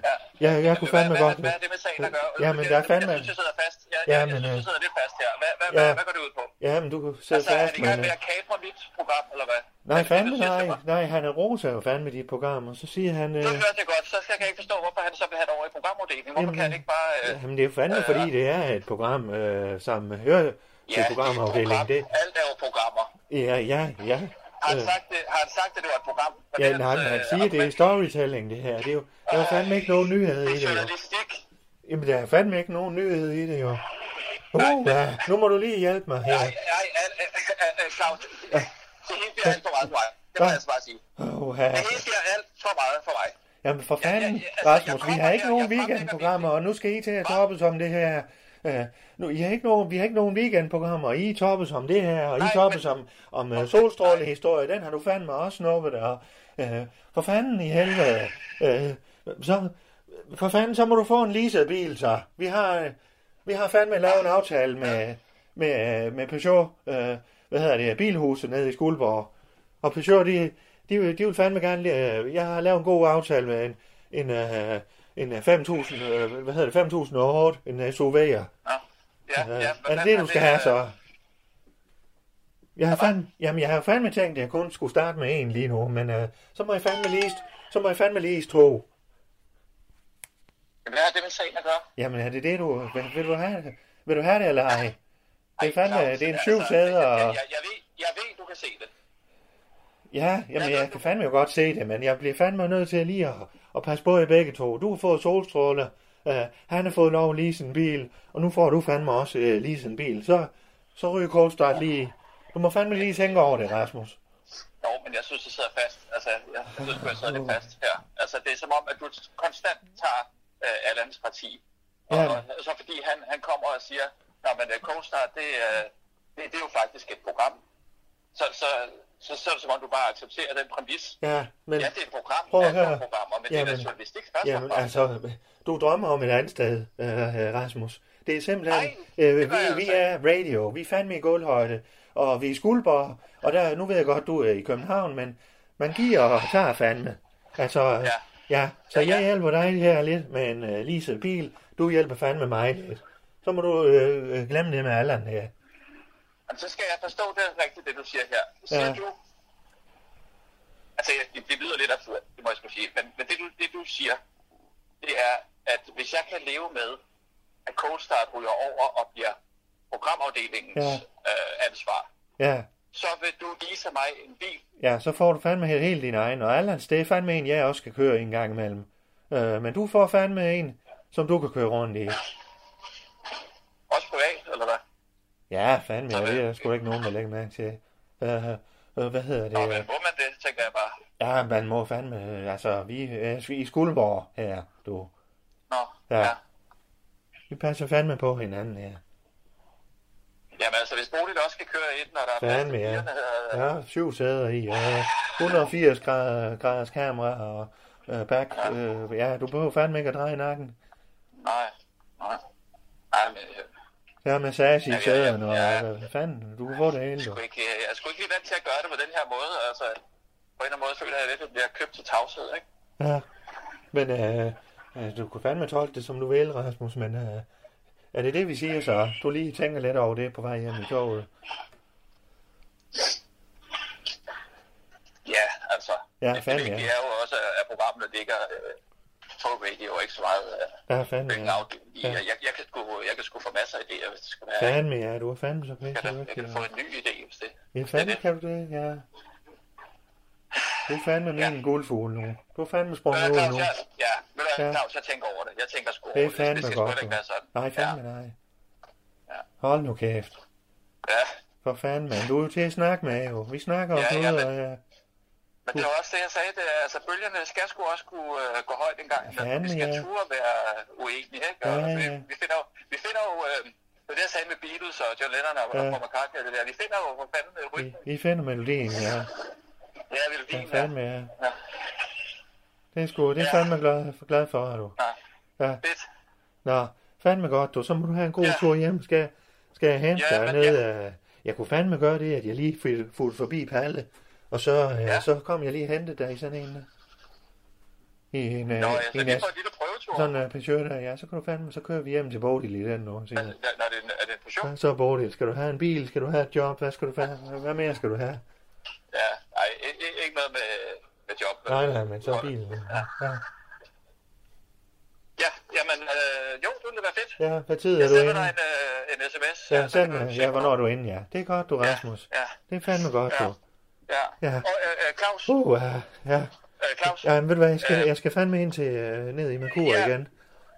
jeg, jeg kunne hvad, fandme hvad, godt... Hvad er det med sagen at gøre? Ja, men der er fandme- Jeg synes, jeg sidder fast. Jeg, Ja, jeg, men, jeg synes, øh, jeg sidder lidt fast her. Hvad, hvad, ja. hvad, hvad går det ud på? Ja, men du kan sidde Altså, er fast, det i gang men... med øh, at kapre mit program, eller hvad? Nej, det, fandme til nej. Nej, han er rosa jo fandme dit program, og så siger han... Øh, Nu hørte jeg godt, så skal jeg ikke forstå, hvorfor han så vil have det over i programafdelingen. Hvorfor Jamen, kan han ikke bare... Øh, Jamen, det er fandme, øh, fordi det er et program, øh, som hører til ja, programafdelingen. program. Det, Alt er jo programmer. ja, ja, ja. Har han, Øh, sagt det, har han sagt, at det var et program? Var Ja, det nej, men han øh, siger, det er storytelling, det her. Det er jo, der er fandme ikke nogen nyhed i Det det, jo. journalistik. Jamen, der er fandme ikke nogen nyhed i det, jo. Uh, ja, nu må du lige hjælpe mig her. Nej, nej, øh, øh, øh, Claus, det hele bliver alt for meget for mig. Det må jeg altså bare sige. Uh, Det hele bliver alt for meget for mig. Jamen for Ja, ja, fanden, ja, altså, Rasmus, vi har ikke nogen weekendprogrammer, og nu skal I til at toppes om det her. Uh, nu, I har ikke nogen, vi har ikke nogen weekendprogrammer, og I toppes om det her, og I Nej, toppes men- om, om uh, solstrålehistorie, den har du fandme også snuppet, og uh, for fanden i helvede, uh, så, for fanden, så må du få en leaset bil, så. Vi har, uh, vi har fandme lavet en aftale med, med, uh, med Peugeot, uh, hvad hedder det, bilhuset nede i Skuldborg, og Peugeot, de, de, de vil fandme gerne... Øh, jeg har lavet en god aftale med en, en, øh, en øh, 5.000... Øh, hvad hedder det? 5.008. En SUV'er. Ja, ja, Øh, ja. er det det, du skal have, så? Jeg har, fandme, jamen, jeg har fandme tænkt, at jeg kun skulle starte med en lige nu, men øh, så må jeg fandme lige, så må jeg fandme lige to. Hvad er det med sagen at gøre? Jamen, er det det, du... Vil, du have det? Vil du have det, eller ej? Det er fandme... Claus, Det er en altså, syv sæder, Jeg, og... jeg, jeg, ved, jeg ved, du kan se det. Ja, jamen jeg kan fandme jo godt se det, men jeg bliver fandme nødt til lige at, at passe på i begge to. Du har fået solstråler, uh, han har fået lov at lease en bil, og nu får du fandme også uh, lease en bil. Så, så ryger Coldstart lige. Du må fandme lige tænke over det, Rasmus. Jo, men jeg synes, det sidder fast. Altså, jeg synes, du sidder lidt fast her. Altså, det er som om, at du konstant tager øh, Allans parti. Og, Ja. og, så fordi han, han kommer og siger, Nå, men uh, CoStar, det, uh, det, det er jo faktisk et program. Så, så, så, så er det som om, du bare accepterer den præmis. Ja, men... Ja, det er et program. Prøv at Alt er høre. programmer, men det er Jamen, journalistik først og Jamen, altså, du drømmer om et andet sted, uh, Rasmus. Det er simpelthen... Nej, øh, vi, vi er radio, vi er fandme i gulvhøjde, og vi er i Skuldborg, og der, nu ved jeg godt, du er i København, men man giver og tager fandme. Altså, ja, ja så Ja, ja. jeg hjælper dig her lidt med en uh, leaset bil, du hjælper fandme mig lidt. Så må du øh, øh, glemme det med Allan her. Jamen, så skal jeg forstå det rigtigt, det du siger her. Siger Ja. ja. du... Altså, det, det lyder lidt absurd, det må jeg skulle sige. Men, men det, du, det, du siger, det er, at hvis jeg kan leve med, at ColdStart ryger over og bliver programafdelingens Ja. øh, ansvar, Ja, så vil du vise mig en bil. ja, så får du fandme helt, helt din egen. Og Allans, det er fandme en, jeg også skal køre en gang imellem. Øh, men du får fandme en, som du kan køre rundt i. Også privat, eller hvad? Ja, fandme, ja, det er sgu ikke nogen, der lægger mærke til. Øh, øh, hvad hedder Nå, men det? må man det, tænker jeg bare. Ja, man må fandme, øh, altså, vi er i Skuldborg her, du. Nå, Ja. ja. Vi passer fandme på hinanden her. Jamen altså, hvis Bodil også skal køre ind, når der er Fandme, ja. bilerne, øh, Ja, syv sæder i, og 180 grader, graders kamera, og øh, back. Øh, ja, du behøver fandme ikke at dreje nakken. nej, nej. Nej, men øh, er massage i Ja, ja, ja, sæderne, og ja. hvad fanden, du kan få det hele, jeg, skulle ikke, øh, jeg sgu ikke lige vant til at gøre det på den her måde. Altså, på en eller anden måde føler jeg lidt, at jeg bliver købt til tavshed, ikke? Ja, men øh, øh, du kan fandme tolke det, som du vil, Rasmus, men øh, er det det, vi siger så? Du lige tænker lidt over det på vej hjem i toget. Ja, altså. Ja, det, fandme, det, ja. det er jo også, at programmet ligger øh, på radio, ikke så meget øh, Ja, fandme, ja. Jeg, jeg, jeg, kan sgu, jeg kan sgu få masser af idéer, hvis det skal være. Fandme, ja, du er fandme så Jeg pænt. kan, jeg kan få en ny idé, hvis det. Ja, fandme kan du det, ja. Du er fandme min guldfugl nu. Du er fandme sprunget ud nu. jeg, ja, ved du Ja. Claus, jeg tænker over det. Jeg tænker sgu Det er over det. Det fandme skal godt. ikke være sådan. Nej, fandme ja. nej. Ja. Hold nu kæft. Ja, For fanden, mand. Du er jo til at snakke med, jo. Vi snakker om Ja, ja, noget, men- og ja. men det var også det, jeg sagde. Det, er, altså, bølgerne skal sgu også kunne øh, gå højt en gang. Ja, vi skal ja. turde være uenige, ikke? Og Ja, vi, ja. vi finder jo, vi finder jo øh, det var det, jeg sagde med Beatles og John Lennon og, Ja. og McCartney og det der. Vi finder jo for fanden øh, Vi, rytmen. vi finder melodien, ja. Ja, Ja, melodien. Ja, fandme, ja. Ja. Det er sgu, det er Ja. fandme glad, glad for, er du. Ja. Ja. Fedt. Nå, fandme godt, du. Så må du have en god Ja. tur hjem. Skal, skal jeg hente Ja, dig ned? Ja. Jeg kunne fandme gøre det, at jeg lige fulgte forbi Palle. Og så, ja. Ja. så kom jeg lige og hentede dig i sådan en... I en, Nå, øh, ja, i så en as- for en lille prøvetur. sådan en uh, Peugeot der, ja, så kan du fandme, så kører vi hjem til Bodil i den nu. Siger. når det, er en- er det en portion? Så, så Bodil, skal du have en bil, skal du have et job, hvad skal du have, hvad mere skal du have? Ja, ej, med job. Nej, nej, men så bilen. Ja, ja. Ja, jamen, øh, jo, det ville være fedt. ja hvad tid er Jeg du sender inde? dig en, øh, en sms. Ja, send, tjekke, ja, hvornår er du inde, ja. Det er godt, du, Rasmus. Ja, Det er fandme godt, Ja. du. ja. Ja. Og øh, øh, Claus, Uh, ja, ja. øh, Claus, Ja, men ved du hvad, jeg skal, Øh. jeg skal fandme ind til øh, ned i Merkur Ja. igen.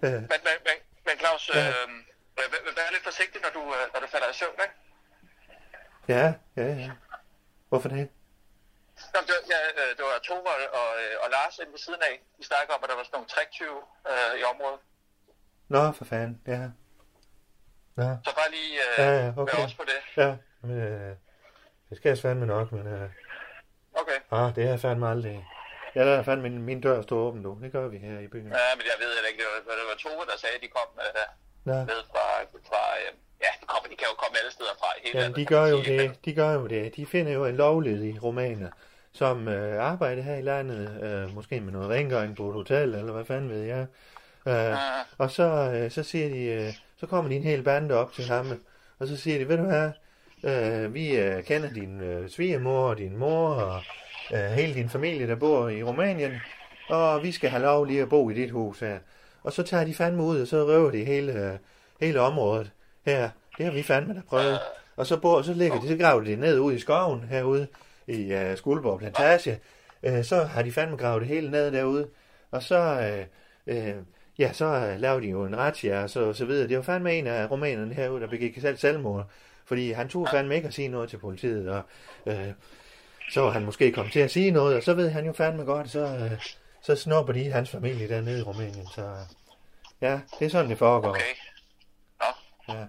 Øh, men, men, men, men Claus, Ja. øh, vær, vær lidt forsigtig, når du, øh, når du falder i søvn, ikke? ja, ja, ja. Hvorfor det? Nå, det, var, ja, øh, det var Tove og, og, øh, og Lars inde ved siden af. De snakker om, at der var sådan nogle tricktyve øh, i området. Nå, for fanden, ja. Nå, Så bare lige øh, Ja, ja, okay. vær også på det. ja. Men, øh, det skal jeg fandme nok, men øh, Okay. ah, det er fandme aldrig. Jeg lader fandme min, min dør stå åben nu. Det gør vi her i byen. Ja, men jeg ved heller ikke, det var, det var Tove, der sagde, at de kom øh, Nå. ned fra, fra øh, ja, de, kommer, de kan jo komme alle steder fra hele Jamen, landet. de gør jo sige, det. De gør jo det. De finder jo en lovlydig romaner, som øh, arbejder her i landet, øh, måske med noget rengøring på et hotel, eller hvad fanden ved jeg. Øh, og så, øh, så siger de, øh, så kommer de en hel bande op til ham, og så siger de, ved du hvad, øh, vi øh, kender din øh, svigermor og din mor, og øh, hele din familie, der bor i Rumænien, og vi skal have lov lige at bo i dit hus her. Og så tager de fandme ud, og så røver de hele, øh, hele området her. Det har vi fandme da prøvet. Og så, bor, så ligger de, så graver de ned ud i skoven herude i uh, Skuldborg Plantage. Uh, så har de fandme gravet det hele ned derude. Og så, uh, uh, ja, så uh, laver de jo en razzia og så, så videre. Det var fandme en af rumænerne herude, der begik selv selvmord. Fordi han tog fandme ikke at sige noget til politiet, og uh, så var han måske kommet til at sige noget, og så ved han jo fandme godt, så, uh, så snupper de hans familie dernede i Rumænien. Så ja, det er sådan, det foregår. Okay. Nå, Ja.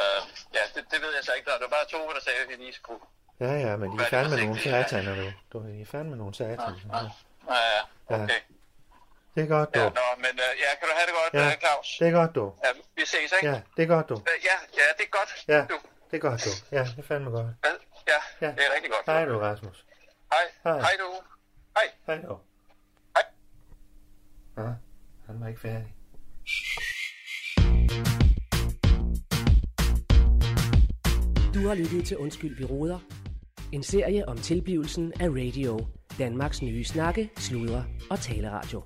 øh, ja, det, det ved jeg så ikke. Der var bare Tove, der sagde, at vi lige skulle... Ja, ja, men de er fandme nogle sataner, du. Du er fandme nogle sataner. Ja. Ja, ja, okay. Det er godt, du. Ja, nå, men øh, ja, kan du have det godt, Ja. ja. Claus? Det er godt, du. Ja, vi ses, ikke? Ja, det er godt, du. Øh, ja, ja, det er godt. Ja, Du, det er godt, du. Ja, det er fandme godt. ja, ja, Ja. det er rigtig godt. Hej du, Rasmus. Hej. Hej. Hej, du. Hej. Hej du. Hej. Ja, han var ikke færdig. Du har lyttet til Undskyld, vi råder. En serie om tilblivelsen af radio. Danmarks nye snakke, sludre og taleradio.